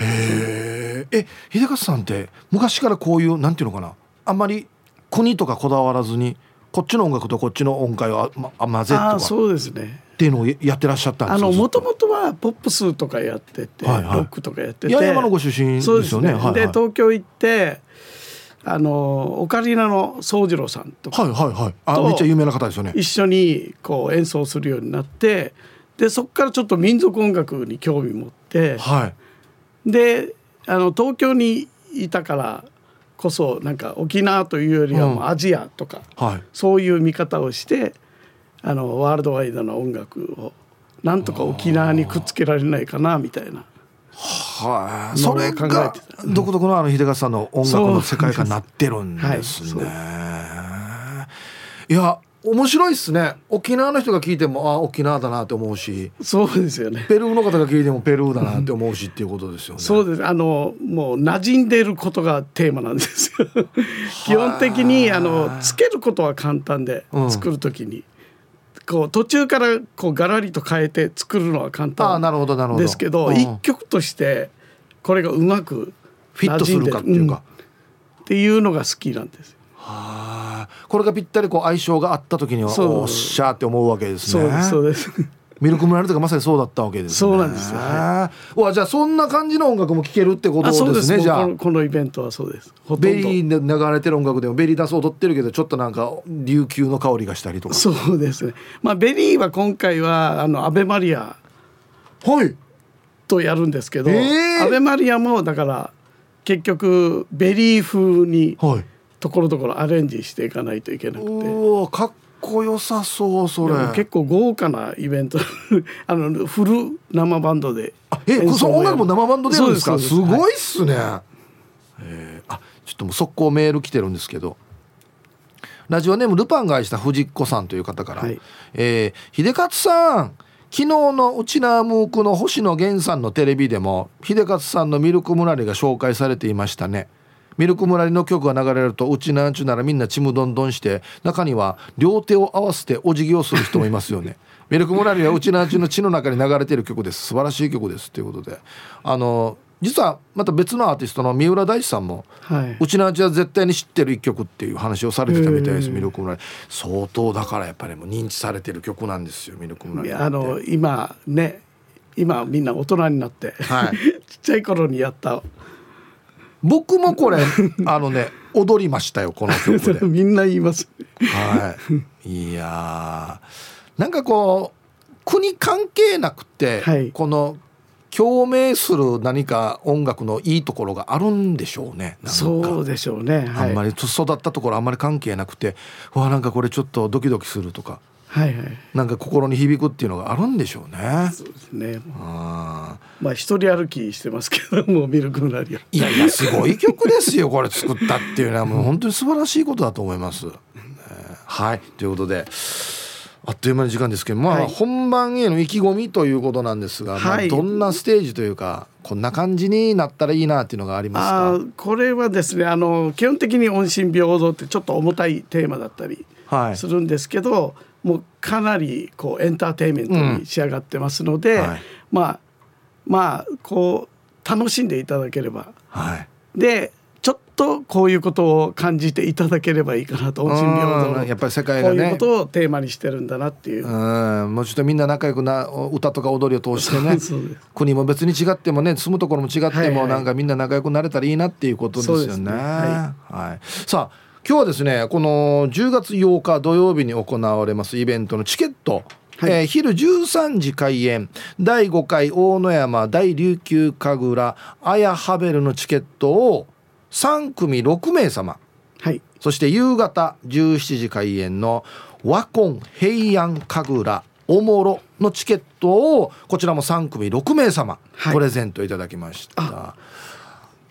S1: へえ。え、秀勝さんって昔からこういうなんていうのかな、あんまり国とかこだわらずに。こっちの音楽とこっちの音階を、ま、混ぜとか
S3: そうですね
S1: っていうのをやってらっしゃったんです
S3: あのもと。もとはポップスとかやってて、はいはい、ロックとかやってて。
S1: 八重山のご出身ですよね。
S3: で、ね。はいはい、東京行ってあのオカリナの宗次郎さんとか
S1: はいはいはい。あめっちゃ有名な方ですよね。
S3: 一緒にこう演奏するようになってでそこからちょっと民族音楽に興味持って、
S1: は
S3: い、であの東京にいたからこそなんか沖縄というよりはもうアジアとか、
S1: うんはい、
S3: そういう見方をしてあのワールドワイドな音楽をなんとか沖縄にくっつけられないかなみたいな。
S1: はい、それが独特のあの秀勝さんの音楽の世界観になってるんですね。はい、いや面白いっすね。沖縄の人が聞いてもあ沖縄だなって思うし。
S3: そうですよね。
S1: ペルーの方が聞いてもペルーだなって思うしっていうことですよね、
S3: そうです。あのもう馴染んでいることがテーマなんですよ。基本的にあのつけることは簡単で、作る時に、こう途中からこうガラリと変えて作るのは簡単ですけど一曲としてこれがうまく
S1: フィットするかっていうか、
S3: うん、っていうのが好きなんです
S1: はあ。これがぴったりこう相性があった時にはおっしゃーって思うわけです
S3: ね。そうです
S1: ミルクムナリとかまさにそうだったわけです、ね、
S3: そうなんですよ、
S1: はい、わじゃあそんな感じの音楽も聴けるってことですねじゃあ。
S3: このイベントはそうです。
S1: ベリーで流れてる音楽でもベリーダンス踊ってるけどちょっとなんか琉球の香りがしたりとか。
S3: そうですね。まあベリーは今回はあのアベマリア
S1: はい。
S3: とやるんですけど、えー、アベマリアもだから結局ベリー風に、はい。ところどころアレンジしていかないといけなくて。
S1: おかっこよさそうそれ。
S3: 結構豪華なイベント。あのフル生バンドで。
S1: あえその音楽も生バンドでやるんですか？すごいっすね、はい、えー、あちょっともう速攻メール来てるんですけど。ラジオネームルパンが愛した藤子さんという方から、はい、えー、秀勝さん。昨日のうちなムークの星野源さんのテレビでも秀勝さんのミルクムラリが紹介されていましたねミルク村の曲が流れるとうちなんちゅならみんなちむどんどんして中には両手を合わせてお辞儀をする人もいますよね。ミルク村にはうちなんちゅの血の中に流れている曲です。素晴らしい曲ですということで。あの実はまた別のアーティストの三浦大知さんも、はい、うちの味は絶対に知ってる一曲っていう話をされてたみたいですミルク村相当だからやっぱりもう認知されてる曲なんですよミルク村
S3: あの今ね今みんな大人になって、はい、ちっちゃい頃にやった
S1: 僕もこれ あのね踊りましたよこの曲で。
S3: みんな言います。
S1: はい。いやーなんかこう国関係なくて、はい、この共鳴する何か音楽のいいところがあるんでしょうね
S3: そうでしょうね、
S1: はい、あんまり育ったところあんまり関係なくてわなんかこれちょっとドキドキするとかはいはい、なんか心に響くっていうのがあるんでしょうね。
S3: そうですね。あまあ一人歩きしてますけどもミルクなり
S1: いやいやすごい曲ですよこれ作ったっていうのはもう本当に素晴らしいことだと思います。はいということで。あっという間に時間ですけどまあ、はい、本番への意気込みということなんですが、はい、まあ、どんなステージというかこんな感じになったらいいなっていうのがありますか？
S3: これはですねあの基本的に音信平等ってちょっと重たいテーマだったりするんですけど、はいもうかなりこうエンターテインメントに仕上がってますので、うん。はい、まあまあこう楽しんでいただければ、はい、でちょっとこういうことを感じていただければいいかなと音信平等
S1: やっぱり世界が、ね、
S3: こういうことをテーマにしてるんだなっていう。
S1: うんもうちょっとみんな仲良くな歌とか踊りを通してね。国も別に違ってもね住むところも違っても、はいはい、なんかみんな仲良くなれたらいいなっていうことですよね。ね。はい、はい、さあ今日はですねこの10月8日土曜日に行われますイベントのチケット。はい、えー、昼13時開演。第5回大野山大琉球神楽アヤハベルのチケットを3組6名様、はい、そして夕方17時開演の和魂平安神楽おもろのチケットをこちらも3組6名様、プレゼントいただきました。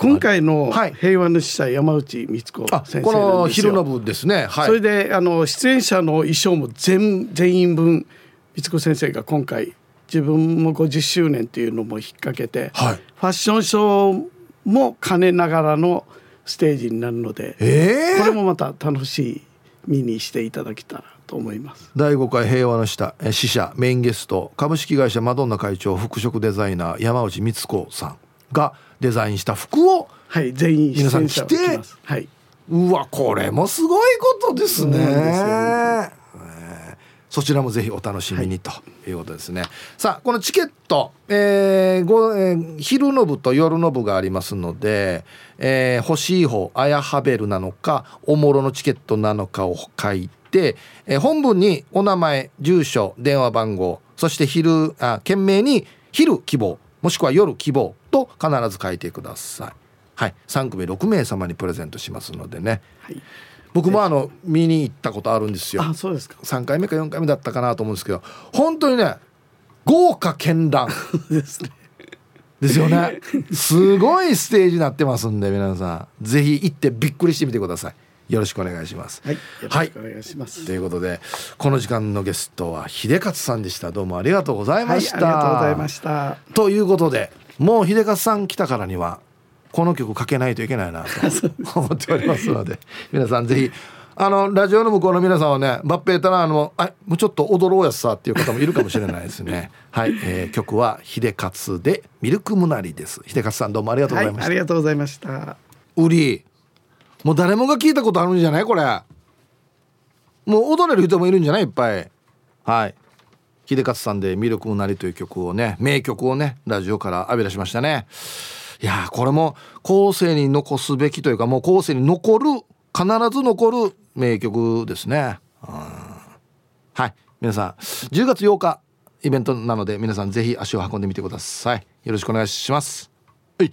S3: 今回の平和の司祭山内光子先生この
S1: 昼の部ですね、
S3: はい、それであの出演者の衣装も全全員分光子先生が今回自分も50周年っていうのも引っ掛けて、はい、ファッションショーも兼ねながらのステージになるので、えー、これもまた楽しい見にしていただけたらと思います。
S1: 第5回平和の下死者メインゲスト株式会社マドンナ会長服飾デザイナー山内光子さんがデザインした服を
S3: はい全員
S1: 皆さん着てはい、うわこれもすごいことですね。そちらもぜひお楽しみにとい。うことですね。はい、さあこのチケット、えーごえー、昼の部と夜の部がありますので、えー、欲しい方あやはべるなのかおもろのチケットなのかを書いて、えー、本文にお名前住所電話番号そして昼あ件名に昼希望もしくは夜希望と必ず書いてください。はい、3組6名様にプレゼントしますのでね。はい、僕もあの見に行ったことあるんですよ。
S3: あ、そうですか。
S1: 3回目か4回目だったかなと思うんですけど、本当にね、豪華絢爛ですね。ですよね。すごいステージになってますんで、皆さんぜひ行ってびっくりしてみてください。よろしくお願いします。
S3: はい、よろしくお願いします。
S1: はい、ということで、この時間のゲストは秀勝さんでした。どうもありがとうございました。はい、
S3: ありがとうございました。
S1: ということで、もう秀勝さん来たからにはこの曲かけないといけないなと 思っておりますので皆さんぜひあのラジオの向こうの皆さんはねバッペータラーのあもうちょっと踊ろうやさっていう方もいるかもしれないですね はい、えー、曲は秀勝でミルクムナリです秀勝さんどうもありがとうございました、はい、
S3: ありがとうございました
S1: ウリもう誰もが聞いたことあるんじゃない？これ。もう踊れる人もいるんじゃない？いっぱい。はい。秀勝さんで「ミルクムナリ」という曲をね名曲をねラジオから浴び出しましたね。いやこれも後世に残すべきというかもう後世に残る必ず残る名曲ですね。はい。皆さん10月8日イベントなので皆さんぜひ足を運んでみてください。よろしくお願いします。はい。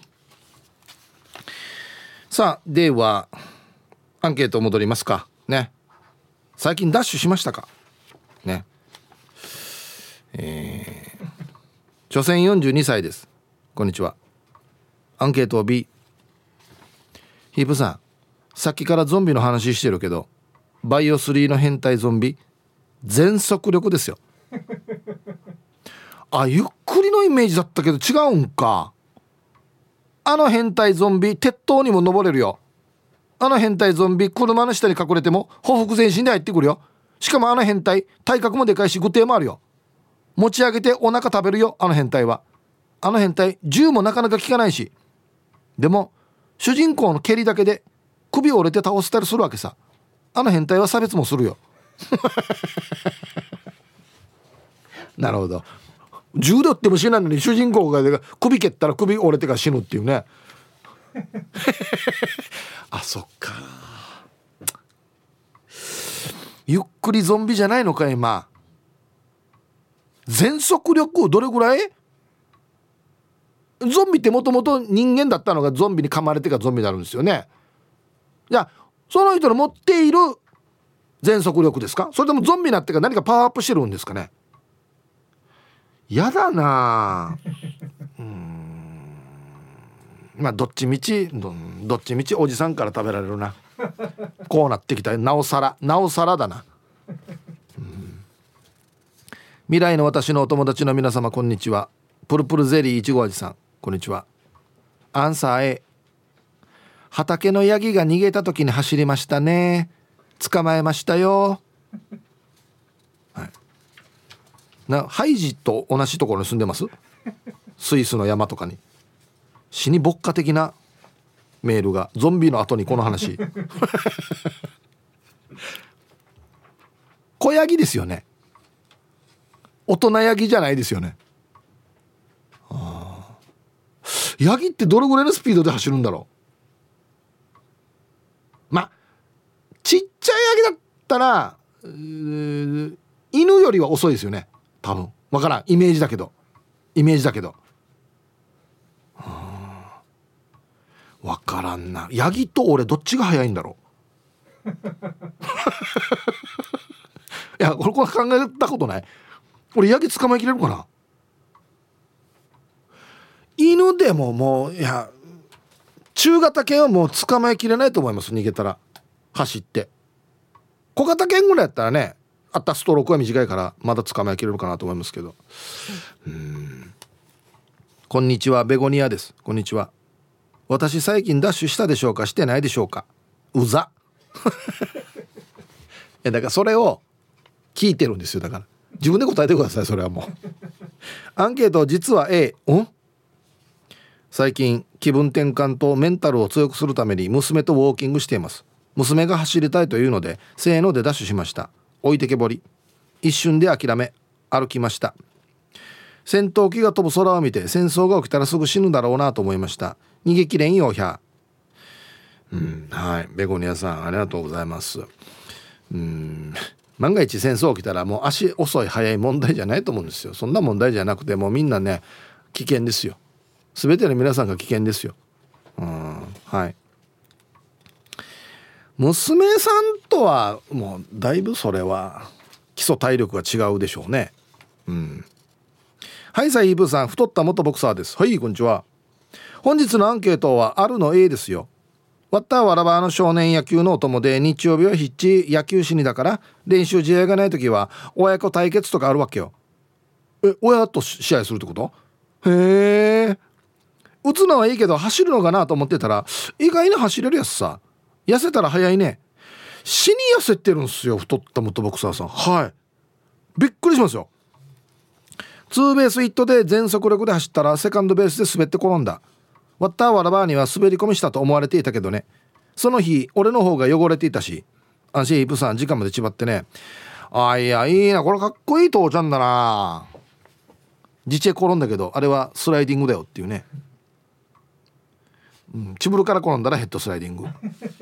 S1: さあではアンケート戻りますか。ね。最近ダッシュしましたか？ね。えー、所詮42歳です。こんにちは。アンケートを B ヒープさんさっきからゾンビの話してるけどバイオ3の変態ゾンビ全速力ですよ。あゆっくりのイメージだったけど違うんか。あの変態ゾンビ鉄塔にも登れるよ。あの変態ゾンビ車の下に隠れても報復前進で入ってくるよ。しかもあの変態体格もでかいし具体もあるよ。持ち上げてお腹食べるよあの変態は。あの変態銃もなかなか効かないし。でも主人公の蹴りだけで首折れて倒したりするわけさ。あの変態は差別もするよ。なるほど。銃で撃っても死なのに主人公が首蹴ったら首折れてから死ぬっていうね。あそっか。ゆっくりゾンビじゃないのか今。全速力どれぐらい？ゾンビってもともと人間だったのがゾンビに噛まれてからゾンビになるんですよね。じゃあその人の持っている全速力ですか？それともゾンビになってから何かパワーアップしてるんですかね？やだな。うん。まあどっちみちどっちみちおじさんから食べられるな。こうなってきた。なおさら。なおさらだな、未来の私のお友達の皆様こんにちは。プルプルゼリーいちご味さん。こんにちは。アンサー A 畑のヤギが逃げた時に走りましたね。捕まえましたよ。なハイジと同じところに住んでます？スイスの山とかに。死に牧歌的なメールがゾンビの後にこの話。小ヤギですよね。大人ヤギじゃないですよね。ヤギってどれぐらいのスピードで走るんだろう。まあちっちゃいヤギだったら犬よりは遅いですよね。多分。分からん。イメージだけど。イメージだけど。分からんな。ヤギと俺どっちが速いんだろう。いやこれこれ考えたことない。俺ヤギ捕まえきれるかな。犬でももういや中型犬はもう捕まえきれないと思います。逃げたら。走って。小型犬ぐらいやったらね。あったストロークは短いからまだ捕まえきれるかなと思いますけど。うん。こんにちはベゴニアです。こんにちは。私最近ダッシュしたでしょうか？してないでしょうか？うざ。いやだからそれを聞いてるんですよだから。自分で答えてくださいそれはもう。アンケート実は A ん？最近気分転換とメンタルを強くするために娘とウォーキングしています。娘が走りたいというのでせーのでダッシュしました。置いてけぼり。一瞬で諦め歩きました。戦闘機が飛ぶ空を見て戦争が起きたらすぐ死ぬだろうなと思いました。逃げきれんよひゃ。うんはい。ベゴニアさんありがとうございます。うん。万が一戦争起きたらもう足遅い早い問題じゃないと思うんですよ。そんな問題じゃなくてもうみんなね危険ですよ。全ての皆さんが危険ですよ。うんはい。娘さんとはもうだいぶそれは基礎体力が違うでしょうね。うん。はいさイーブさん太った元ボクサーです。はいこんにちは。本日のアンケートはあるの A ですよ。ワッターワラバーの少年野球のお供で日曜日はヒッチ野球しにだから練習試合がない時は親子対決とかあるわけよ。え親と試合するってこと？へえ。打つのはいいけど走るのかなと思ってたら意外に走れるやつさ。痩せたら早いね。死に痩せてるんすよ太った元ボクサーさん。はい。びっくりしますよ。ツーベースヒットで全速力で走ったらセカンドベースで滑って転んだ。ワッターワラバーには滑り込みしたと思われていたけどね。その日俺の方が汚れていたし。安心イプさん時間までちばってね。あいやいいな。これかっこいい父ちゃんだな。自チェ転んだけどあれはスライディングだよっていうね。うん、チブルから転んだらヘッドスライディング。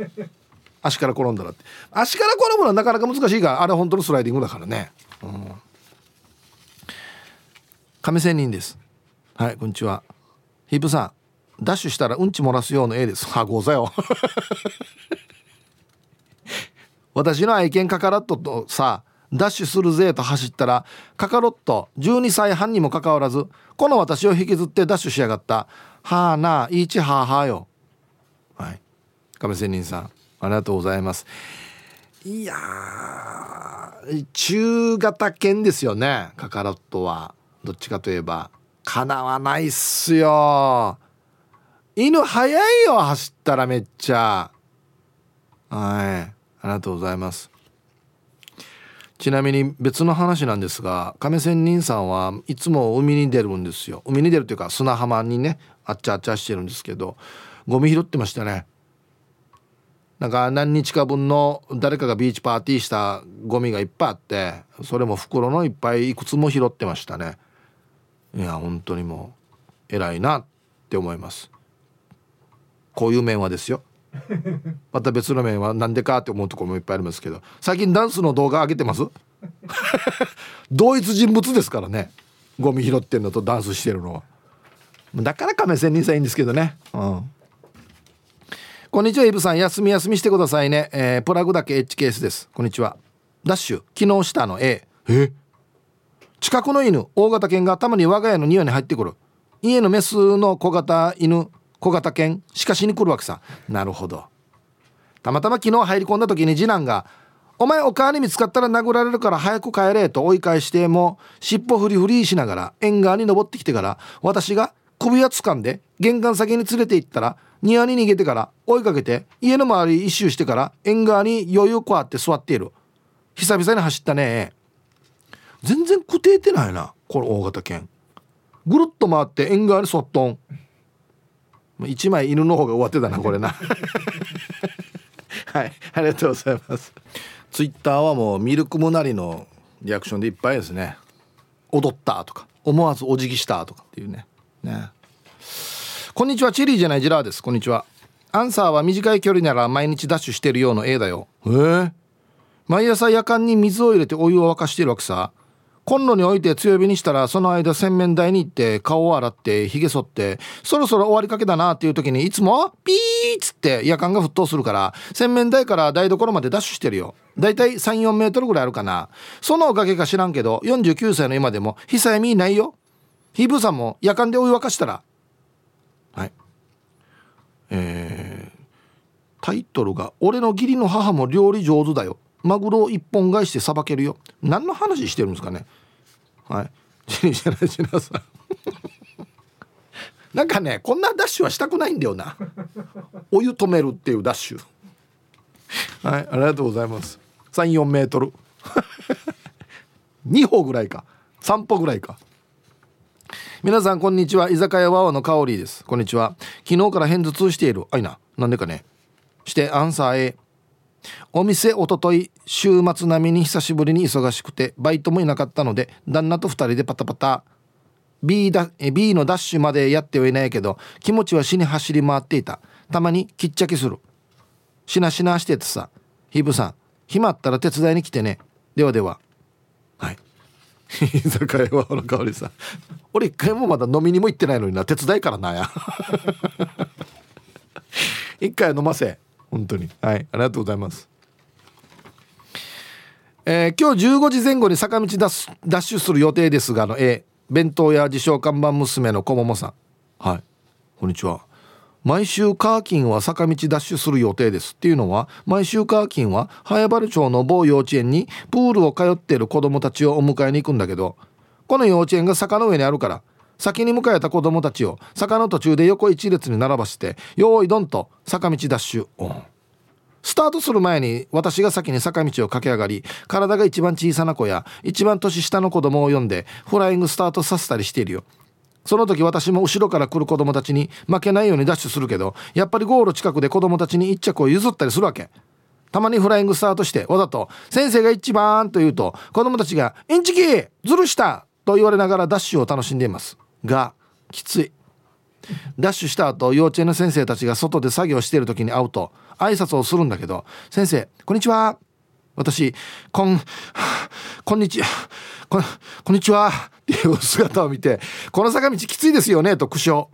S1: 足から転んだらって。足から転ぶのはなかなか難しいがあれ本当のスライディングだからね、うん、亀仙人です。はいこんにちは。ヒープさんダッシュしたらうんち漏らすような絵です。はござよ。私の愛犬カカロットとさダッシュするぜと走ったらカカロット12歳半にもかかわらずこの私を引きずってダッシュしやがった。はあなあいちはあはあよ。はい。亀仙人さんありがとうございます。いや中型犬ですよね。カカロットは。どっちかといえば。かなわないっすよ。犬早いよ走ったらめっちゃ。はい。ありがとうございます。ちなみに別の話なんですが亀仙人さんはいつも海に出るんですよ。海に出るというか砂浜にねあっちゃあっちゃしてるんですけどゴミ拾ってましたね。なんか何日か分の誰かがビーチパーティーしたゴミがいっぱいあってそれも袋のいっぱいいくつも拾ってましたね。いや本当にもう偉いなって思います。こういう面はですよ。また別の面は何でかって思うところもいっぱいありますけど。最近ダンスの動画上げてます？同一人物ですからね。ゴミ拾ってんのとダンスしてるのはだから亀仙人さんいいんですけどね。うん。こんにちはイブさん。休み休みしてくださいね、えー、プラグだけ H ケースです。こんにちは。ダッシュ昨日したの A え？近くの犬大型犬がたまに我が家の庭に入ってくる。家のメスの小型犬小型犬しかしに来るわけさ。なるほど。たまたま昨日入り込んだ時に次男が「お前お母に見つかったら殴られるから早く帰れ」と追い返しても尻尾フリフリしながら縁側に登ってきてから私が首輪掴んで玄関先に連れて行ったら庭に逃げてから追いかけて家の周り一周してから縁側に余裕こうあって座っている。久々に走ったね。全然くてえてないなこの大型犬。ぐるっと回って縁側にそっとん。一枚犬の方が終わってたなこれな。はいありがとうございます。ツイッターはもうミルクもなりのリアクションでいっぱいですね。踊ったとか思わずお辞儀したとかっていうねね。こんにちはチェリーじゃないジラーです。こんにちは。アンサーは短い距離なら毎日ダッシュしてるような A だよ。へえ毎朝夜間に水を入れてお湯を沸かしてるわけさ。コンロに置いて強火にしたらその間洗面台に行って顔を洗ってひげ剃ってそろそろ終わりかけだなっていう時にいつもピーッつって夜間が沸騰するから洗面台から台所までダッシュしてるよ。だいたい34メートルぐらいあるかな。そのおかげか知らんけど49歳の今でも久やみないよ。ヒーブーさんも夜間でお湯沸かしたら？はい。えー、タイトルが「俺の義理の母も料理上手だよ」マグロを一本返してさばけるよ。何の話してるんですかね？はい。ジニジラジナさん なんかねこんなダッシュはしたくないんだよな。お湯止めるっていうダッシュ。はいありがとうございます。34メートル。2歩ぐらいか。3歩ぐらいか。皆さんこんにちは。居酒屋ワワの香りです。こんにちは。昨日から偏頭痛している。あいな。なんでかね。してアンサー A お店おととい週末並みに久しぶりに忙しくてバイトもいなかったので旦那と2人でパタパタ。B, だ B のダッシュまでやってはいないけど気持ちは死に走り回っていた。たまにきっちゃけする。しなしなしててさ。ヒブさん暇あったら手伝いに来てね。ではでは。はい。居酒屋はの香りさ。ん俺一回もまだ飲みにも行ってないのにな。手伝いからなや。一回飲ませ。本当に。はい。ありがとうございます。えー、今日15時前後に坂道ダッダッシュする予定ですがの A 弁当屋自称看板娘のこももさん。はい。こんにちは。毎週カーキンは坂道ダッシュする予定です。っていうのは毎週カーキンは早原町の某幼稚園にプールを通っている子供たちをお迎えに行くんだけどこの幼稚園が坂の上にあるから先に迎えた子供たちを坂の途中で横一列に並ばして用意ドンと坂道ダッシュオン。スタートする前に私が先に坂道を駆け上がり体が一番小さな子や一番年下の子供を呼んでフライングスタートさせたりしているよ。その時私も後ろから来る子供たちに負けないようにダッシュするけどやっぱりゴール近くで子供たちに一着を譲ったりするわけ。たまにフライングスタートしてわざと「先生が一番」と言うと子供たちが「インチキずるした!」と言われながらダッシュを楽しんでいますがきつい。ダッシュした後幼稚園の先生たちが外で作業している時に会うと挨拶をするんだけど「先生こんにちは」私こんこんにちはここんにちは。っていう姿を見てこの坂道きついですよねと苦笑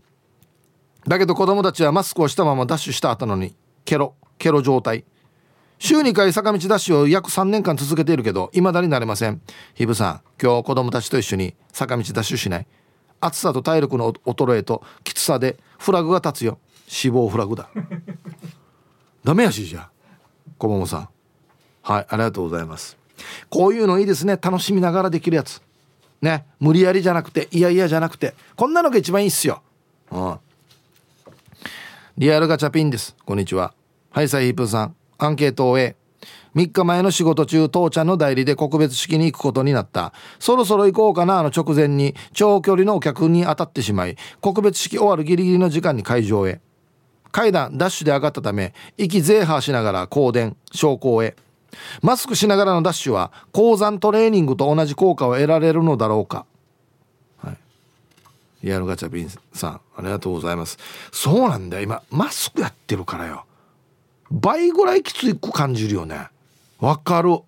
S1: だけど子供たちはマスクをしたままダッシュした後のにケロケロ状態。週2回坂道ダッシュを約3年間続けているけど未だになれません。ヒブさん今日子供たちと一緒に坂道ダッシュしない。暑さと体力の衰えときつさでフラグが立つよ。死亡フラグだ。ダメやしじゃ小桃さん。はいありがとうございます。こういうのいいですね。楽しみながらできるやつ。ね。無理やりじゃなくていやいやじゃなくて。こんなのが一番いいっすよ。うん。リアルガチャピンです。こんにちは。はいサイヒープさん。アンケートを終え3日前の仕事中父ちゃんの代理で告別式に行くことになった。そろそろ行こうかなあの直前に長距離のお客に当たってしまい告別式終わるギリギリの時間に会場へ。階段ダッシュで上がったため息ゼーハーしながら香典昇降へ。マスクしながらのダッシュは鉱山トレーニングと同じ効果を得られるのだろうか。はい。リアルガチャピンさんありがとうございます。そうなんだよ。今マスクやってるからよ。倍ぐらいきついく感じるよね。わかる。はい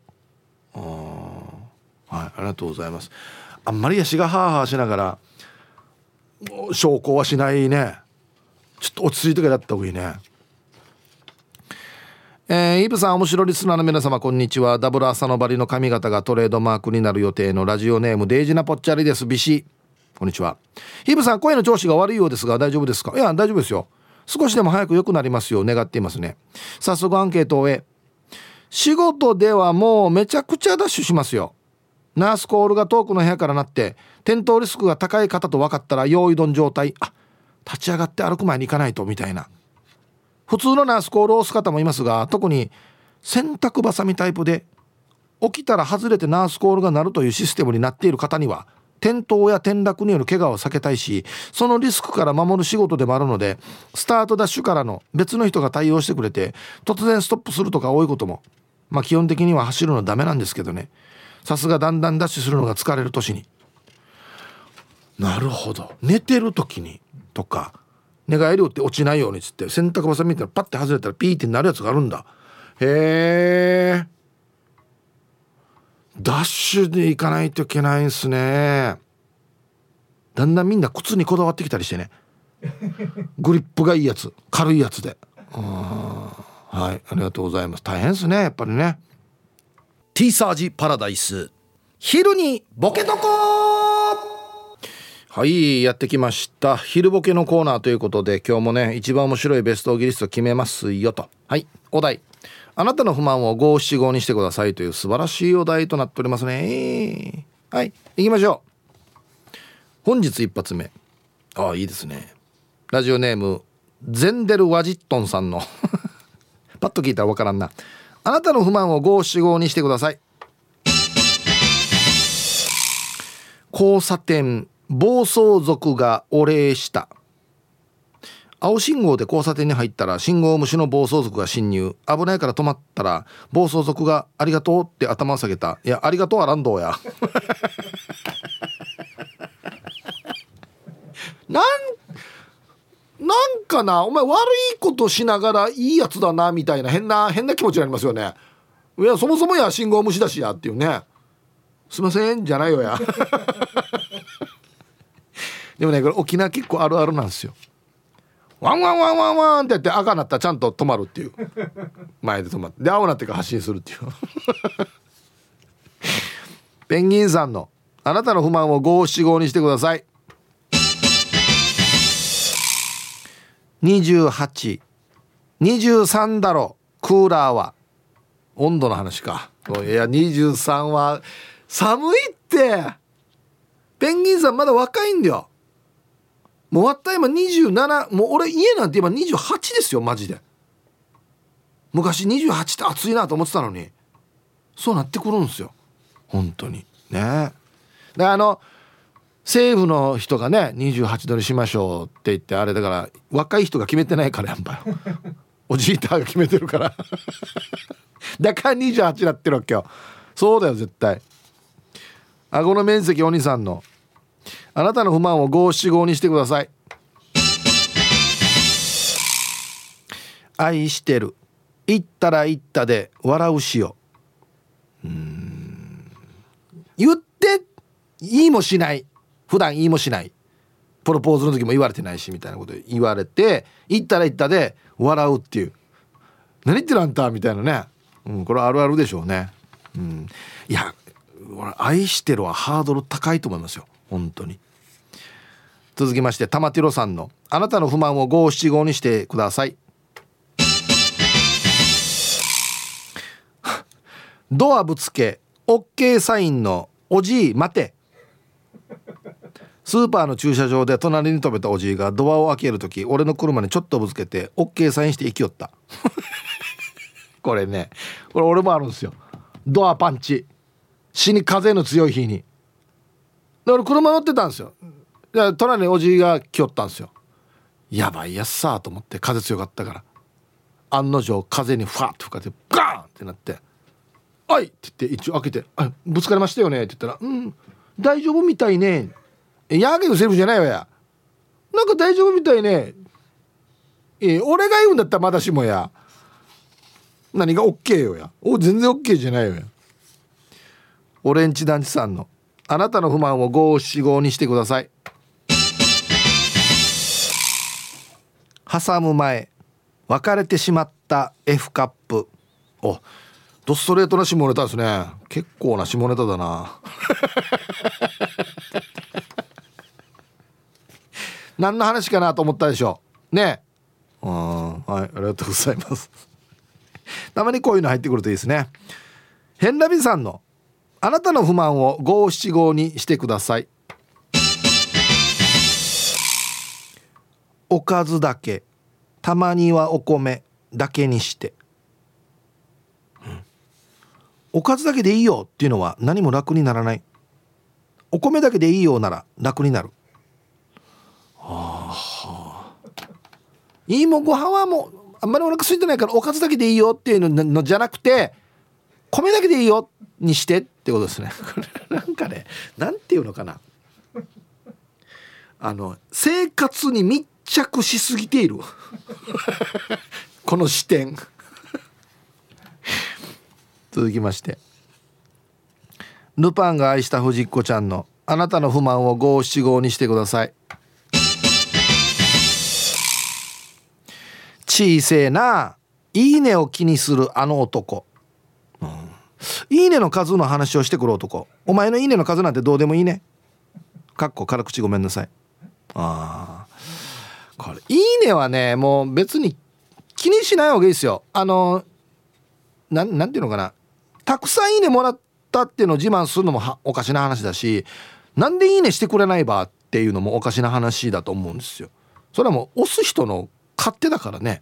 S1: ありがとうございます。あんまり足がハーハーしながら証拠はしないね。ちょっと落ち着いてからやった方がいいね。えー、イブさん面白リスナーの皆様こんにちは。ダブル朝のバリの髪型がトレードマークになる予定のラジオネームデイジナポッチャリです。ビシ。こんにちは。イブさん声の調子が悪いようですが大丈夫ですか？いや大丈夫ですよ。少しでも早く良くなりますよう願っていますね。早速アンケートを終え仕事ではもうめちゃくちゃダッシュしますよ。ナースコールが遠くの部屋からなって転倒リスクが高い方と分かったら用意どん状態。あ立ち上がって歩く前に行かないとみたいな。普通のナースコールを押す方もいますが特に洗濯ばさみタイプで起きたら外れてナースコールが鳴るというシステムになっている方には転倒や転落による怪我を避けたいしそのリスクから守る仕事でもあるのでスタートダッシュからの別の人が対応してくれて突然ストップするとか多いこともまあ基本的には走るのダメなんですけどね。さすがだんだんダッシュするのが疲れる年に。なるほど。寝てる時にとか寝返り打って落ちないようにっつって洗濯ばさみたいなパッて外れたらピーってなるやつがあるんだ。へえダッシュで行かないといけないんすね。だんだんみんな靴にこだわってきたりしてね。グリップがいいやつ軽いやつで。はいありがとうございます。大変ですねやっぱりね。ティーサージパラダイス。昼にボケとこはいやってきました。昼ボケのコーナーということで今日もね一番面白いベストオギリスト決めますよと。はいお題。あなたの不満を五七五にしてくださいという素晴らしいお題となっておりますね。はい行きましょう。本日一発目。ああいいですね。ラジオネームゼンデル・ワジットンさんの。パッと聞いたらわからんな。あなたの不満を五七五にしてください。交差点。暴走族がお礼した。青信号で交差点に入ったら信号無視の暴走族が侵入。危ないから止まったら暴走族が「ありがとう」って頭を下げた。いやありがとうはランドや。なんなんかなお前悪いことしながらいいやつだなみたいな変な変な気持ちになりますよね。いやそもそもや信号無視だしやっていうね。すいませんじゃないよや。でもねこれ沖縄結構あるあるなんですよ。ワンワンワンワンワンってやって赤なったらちゃんと止まるっていう。前で止まって。で青なってから発進するっていう。ペンギンさんのあなたの不満を五七五にしてください。2823だろクーラーは。温度の話か。いや23は寒いって。ペンギンさんまだ若いんだよもう終わった今27もう俺家なんて今28ですよマジで。昔28って暑いなと思ってたのに。そうなってくるんですよ。本当に。ね。であの政府の人がね28度にしましょうって言ってあれだから若い人が決めてないからやっぱおじいたが決めてるから。だから28になってるわけよ。そうだよ絶対。顎の面積お兄さんの。あなたの不満を五七五にしてください。愛してる。言ったら言ったで笑うしよう。言って言いもしない。普段言いもしない。プロポーズの時も言われてないしみたいなこと。言われて言ったら言ったで笑うっていう。何言ってるあんたみたいなね、うん、これあるあるでしょうね、うん、いや愛してるはハードル高いと思いますよ。本当に。続きまして玉ティロさんのあなたの不満を五七五にしてください。ドアぶつけ OK サインのおじい待て。スーパーの駐車場で隣に止めたおじいがドアを開ける時俺の車にちょっとぶつけて OK サインして行きよった。これねこれ俺もあるんですよ。ドアパンチ。死に風の強い日に。だから車乗ってたんですよ。で隣におじいが来よったんですよ。やばいやつさーと思って風強かったから。案の定風にファッと吹かれてガーンってなって「はい!」って言って一応開けて「あぶつかりましたよね」って言ったら「うん。大丈夫みたいね」えやけどセリフじゃないわや。なんか大丈夫みたいね。え俺が言うんだったらまだしもや。何が OK よや。お全然 OK じゃないよや。オレンジ団地さんの。あなたの不満を五七五にしてください。挟む前別れてしまった F カップ。おドストレートな下ネタですね。結構な下ネタだな。何の話かなと思ったでしょね。うんはいありがとうございます。たまにこういうの入ってくるといいですね。ヘンラビさんのあなたの不満を五七五にしてください。おかずだけたまにはお米だけにして、うん、おかずだけでいいよっていうのは何も楽にならない。お米だけでいいようなら楽になる。はあいいもご飯はもうあんまりお腹空いてないからおかずだけでいいよっていうのじゃなくて米だけでいいよにしてっってことですね。これなんかねなんていうのかな。あの生活に密着しすぎている。この視点。続きまして。ルパンが愛した藤子ちゃんのあなたの不満を五七五にしてください。小せえな。いいねを気にするあの男、いいねの数の話をしてくる男。お前のいいねの数なんてどうでもいいね。かっこ辛口ごめんなさい。ああこれいいねはねもう別に気にしない方がいいですよ。あのななんていうのかな。たくさんいいねもらったっていうのを自慢するのもおかしな話だしなんでいいねしてくれないばっていうのもおかしな話だと思うんですよ。それはもう押す人の勝手だからね。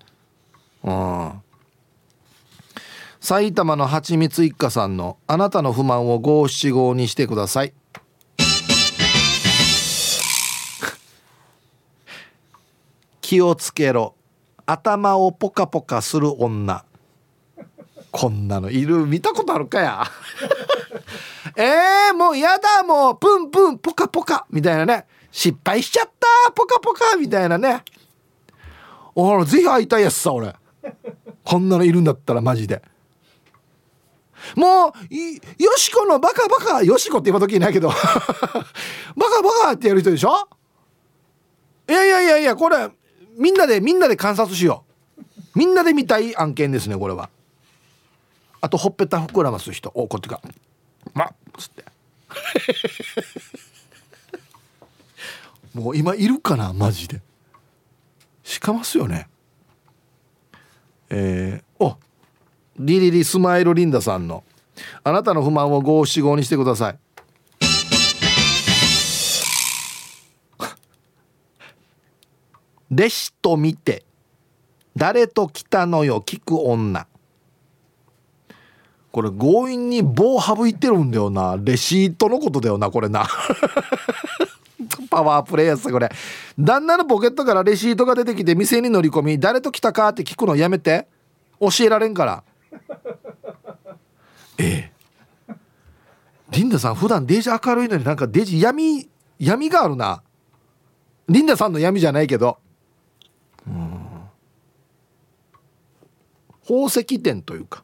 S1: うん埼玉のはちみつ一家さんのあなたの不満を五七五にしてください。気をつけろ。頭をポカポカする女。こんなのいる見たことあるかや？えー、もうやだもうプンプンポカポカ。みたいなね。失敗しちゃったポカポカ。みたいなね。おらぜひ会いたいやつさ俺。こんなのいるんだったらマジで。もうよしこのバカバカよしこって今時いないけど。バカバカってやる人でしょ？いやいやいやいやこれみんなでみんなで観察しよう。みんなで見たい案件ですねこれは。あとほっぺた膨らます人。おこっちか。まっつって。もう今いるかなマジで。しかますよね。えー、おリリリスマイルリンダさんの。あなたの不満を五七五にしてください。レシと見て誰と来たのよ聞く女。これ強引に棒省いてるんだよな。レシートのことだよなこれな。パワープレイヤーさこれ。旦那のポケットからレシートが出てきて店に乗り込み誰と来たかって聞くのやめて。教えられんから。ええ。リンダさん普段デージ明るいのになんかデージ闇闇があるな。リンダさんの闇じゃないけど。宝石店というか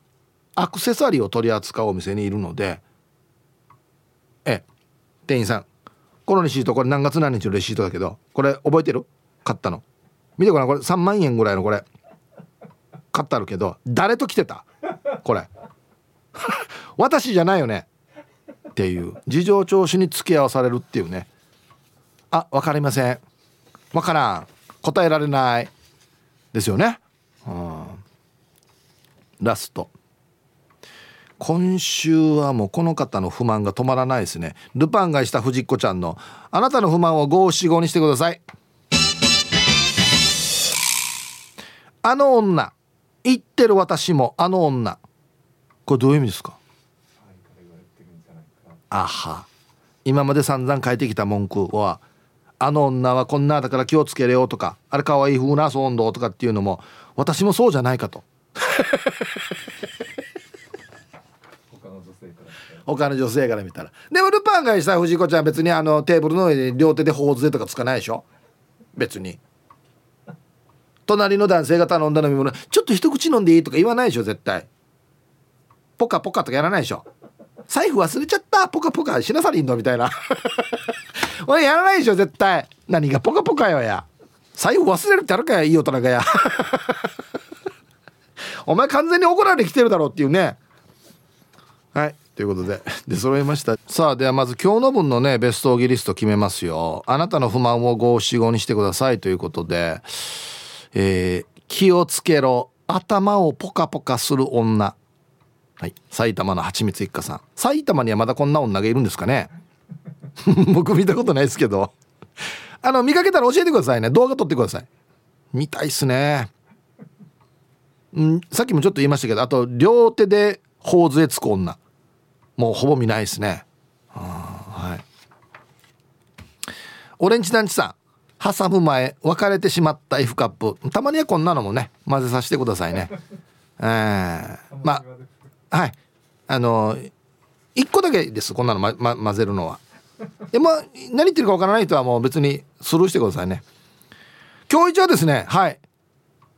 S1: アクセサリーを取り扱うお店にいるので。え店員さんこのレシートこれ何月何日のレシートだけどこれ覚えてる？買ったの。見てごらんこれ3万円ぐらいのこれ。買ってあるけど誰と来てた？これ。私じゃないよね。っていう。事情聴取に付き合わされるっていうね。あ分かりません。分からん。答えられない。ですよね、うん、ラスト。今週はもうこの方の不満が止まらないですね。ルパンがした藤子ちゃんのあなたの不満を五七五にしてください。あの女。言ってる私もあの女。これどういう意味ですか？あは。今まで散々書いてきた文句はあの女はこんなだから気をつけれよとかあれかわいい風な遊んどとかっていうのも私もそうじゃないかと。他の女性から見たら。でもルパンがした藤子ちゃん。別にあのテーブルの上で両手で頬杖とかつかないでしょ？別に。隣の男性が頼んだ飲み物ちょっと一口飲んでいいとか言わないでしょ絶対ポカポカとかやらないでしょ。財布忘れちゃった。ポカポカしなさりんのみたいな。俺やらないでしょ絶対。何がポカポカよや。財布忘れるってあるかやいい大人がや。お前完全に怒られてきてるだろうっていうね。はい。ということで。で揃いました。さあではまず今日の分のねベストオギリスト決めますよ。あなたの不満を五七五にしてください。ということで。えー、気をつけろ。頭をポカポカする女。はい。埼玉のはちみつ一家さん。埼玉にはまだこんな女がいるんですかね？僕見たことないですけど。あの見かけたら教えてくださいね。動画撮ってください。見たいっすね。んさっきもちょっと言いましたけどあと両手で頬杖つく女。もうほぼ見ないですね。はい。オレンジ団地さん。挟む前別れてしまった F カップ。たまにはこんなのもね混ぜさせてくださいね。えー、まあはい。あの1個だけですこんなの、まま、混ぜるのは。でまあ何言ってるかわからない人はもう別にスルーしてくださいね。今日一はですねはい。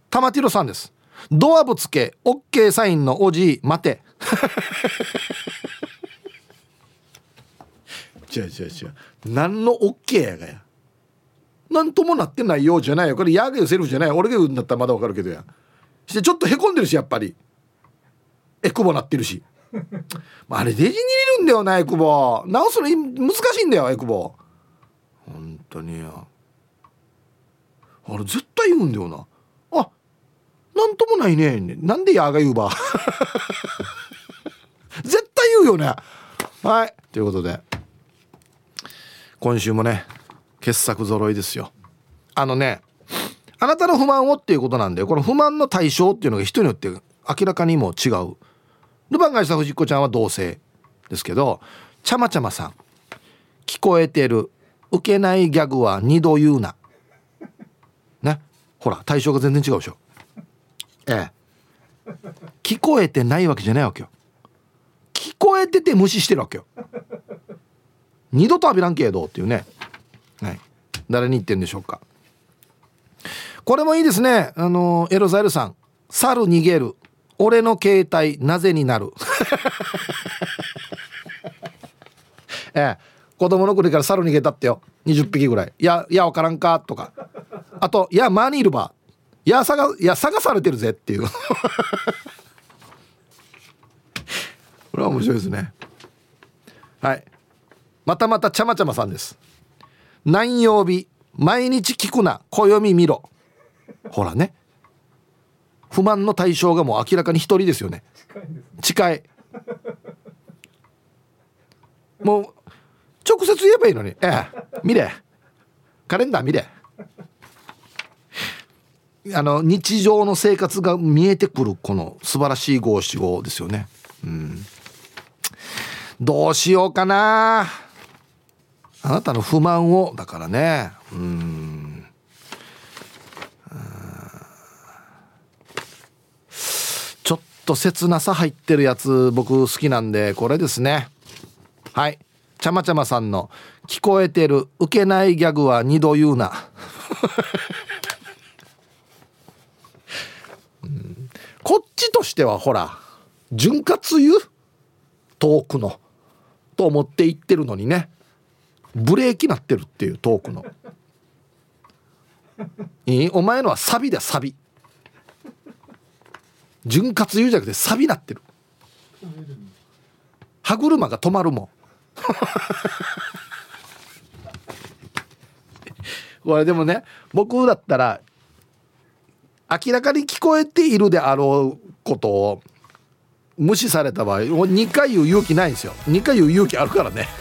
S1: 玉ティロさんです。ドアぶつけ OK サインのおじい待て。違う違う違う。何の OK やがや。何ともなってないようじゃないよ。これヤーが言うセルフじゃない。俺が言うんだったらまだわかるけどや。してちょっとへこんでるしやっぱり。エクボなってるし。あれデジに入れるんだよなエクボ。直すの難しいんだよエクボ。本当にあれ絶対言うんだよな。あなんともないね。なんでヤーが言うば。絶対言うよね。はい。ということで。今週もね傑作揃いですよ。あのねあなたの不満をっていうことなんでこの不満の対象っていうのが人によって明らかにも違う。ルパンがした藤子ちゃんは同性ですけどちゃまちゃまさん。聞こえてる受けないギャグは二度言うな。ね？ほら対象が全然違うでしょ。ええ。聞こえてないわけじゃないわけよ。聞こえてて無視してるわけよ。二度と浴びらんけどっていうね。はい。誰に言ってんでしょうか。これもいいですね。あのエロザイルさん。猿逃げる。俺の携帯なぜになる？ええ。子供の頃から猿逃げたってよ。20匹ぐらい。いやいやわからんか。とか。あといやマニールバいや探いや探されてるぜっていう。これは面白いですね。はい。またまたちゃまちゃまさんです。何曜日？毎日聞くな。暦見ろ。ほらね。不満の対象がもう明らかに一人ですよね。近いもう直接言えばいいのに。ええ。見れ。カレンダー見れ。あの日常の生活が見えてくるこの素晴らしい五七五ですよね。うん。どうしようかな。あなたの不満をだからね。うんちょっと切なさ入ってるやつ僕好きなんでこれですね。はい。ちゃまちゃまさんの「聞こえてる受けないギャグは二度言うな」こっちとしてはほら潤滑油？遠くの。と思って言ってるのにね。ブレーキなってるっていうトークの。いい？お前のはサビだサビ。潤滑油じゃなくてサビなってる。歯車が止まるもん。これでもね僕だったら明らかに聞こえているであろうことを無視された場合2回言う勇気ないんですよ。2回言う勇気あるからね。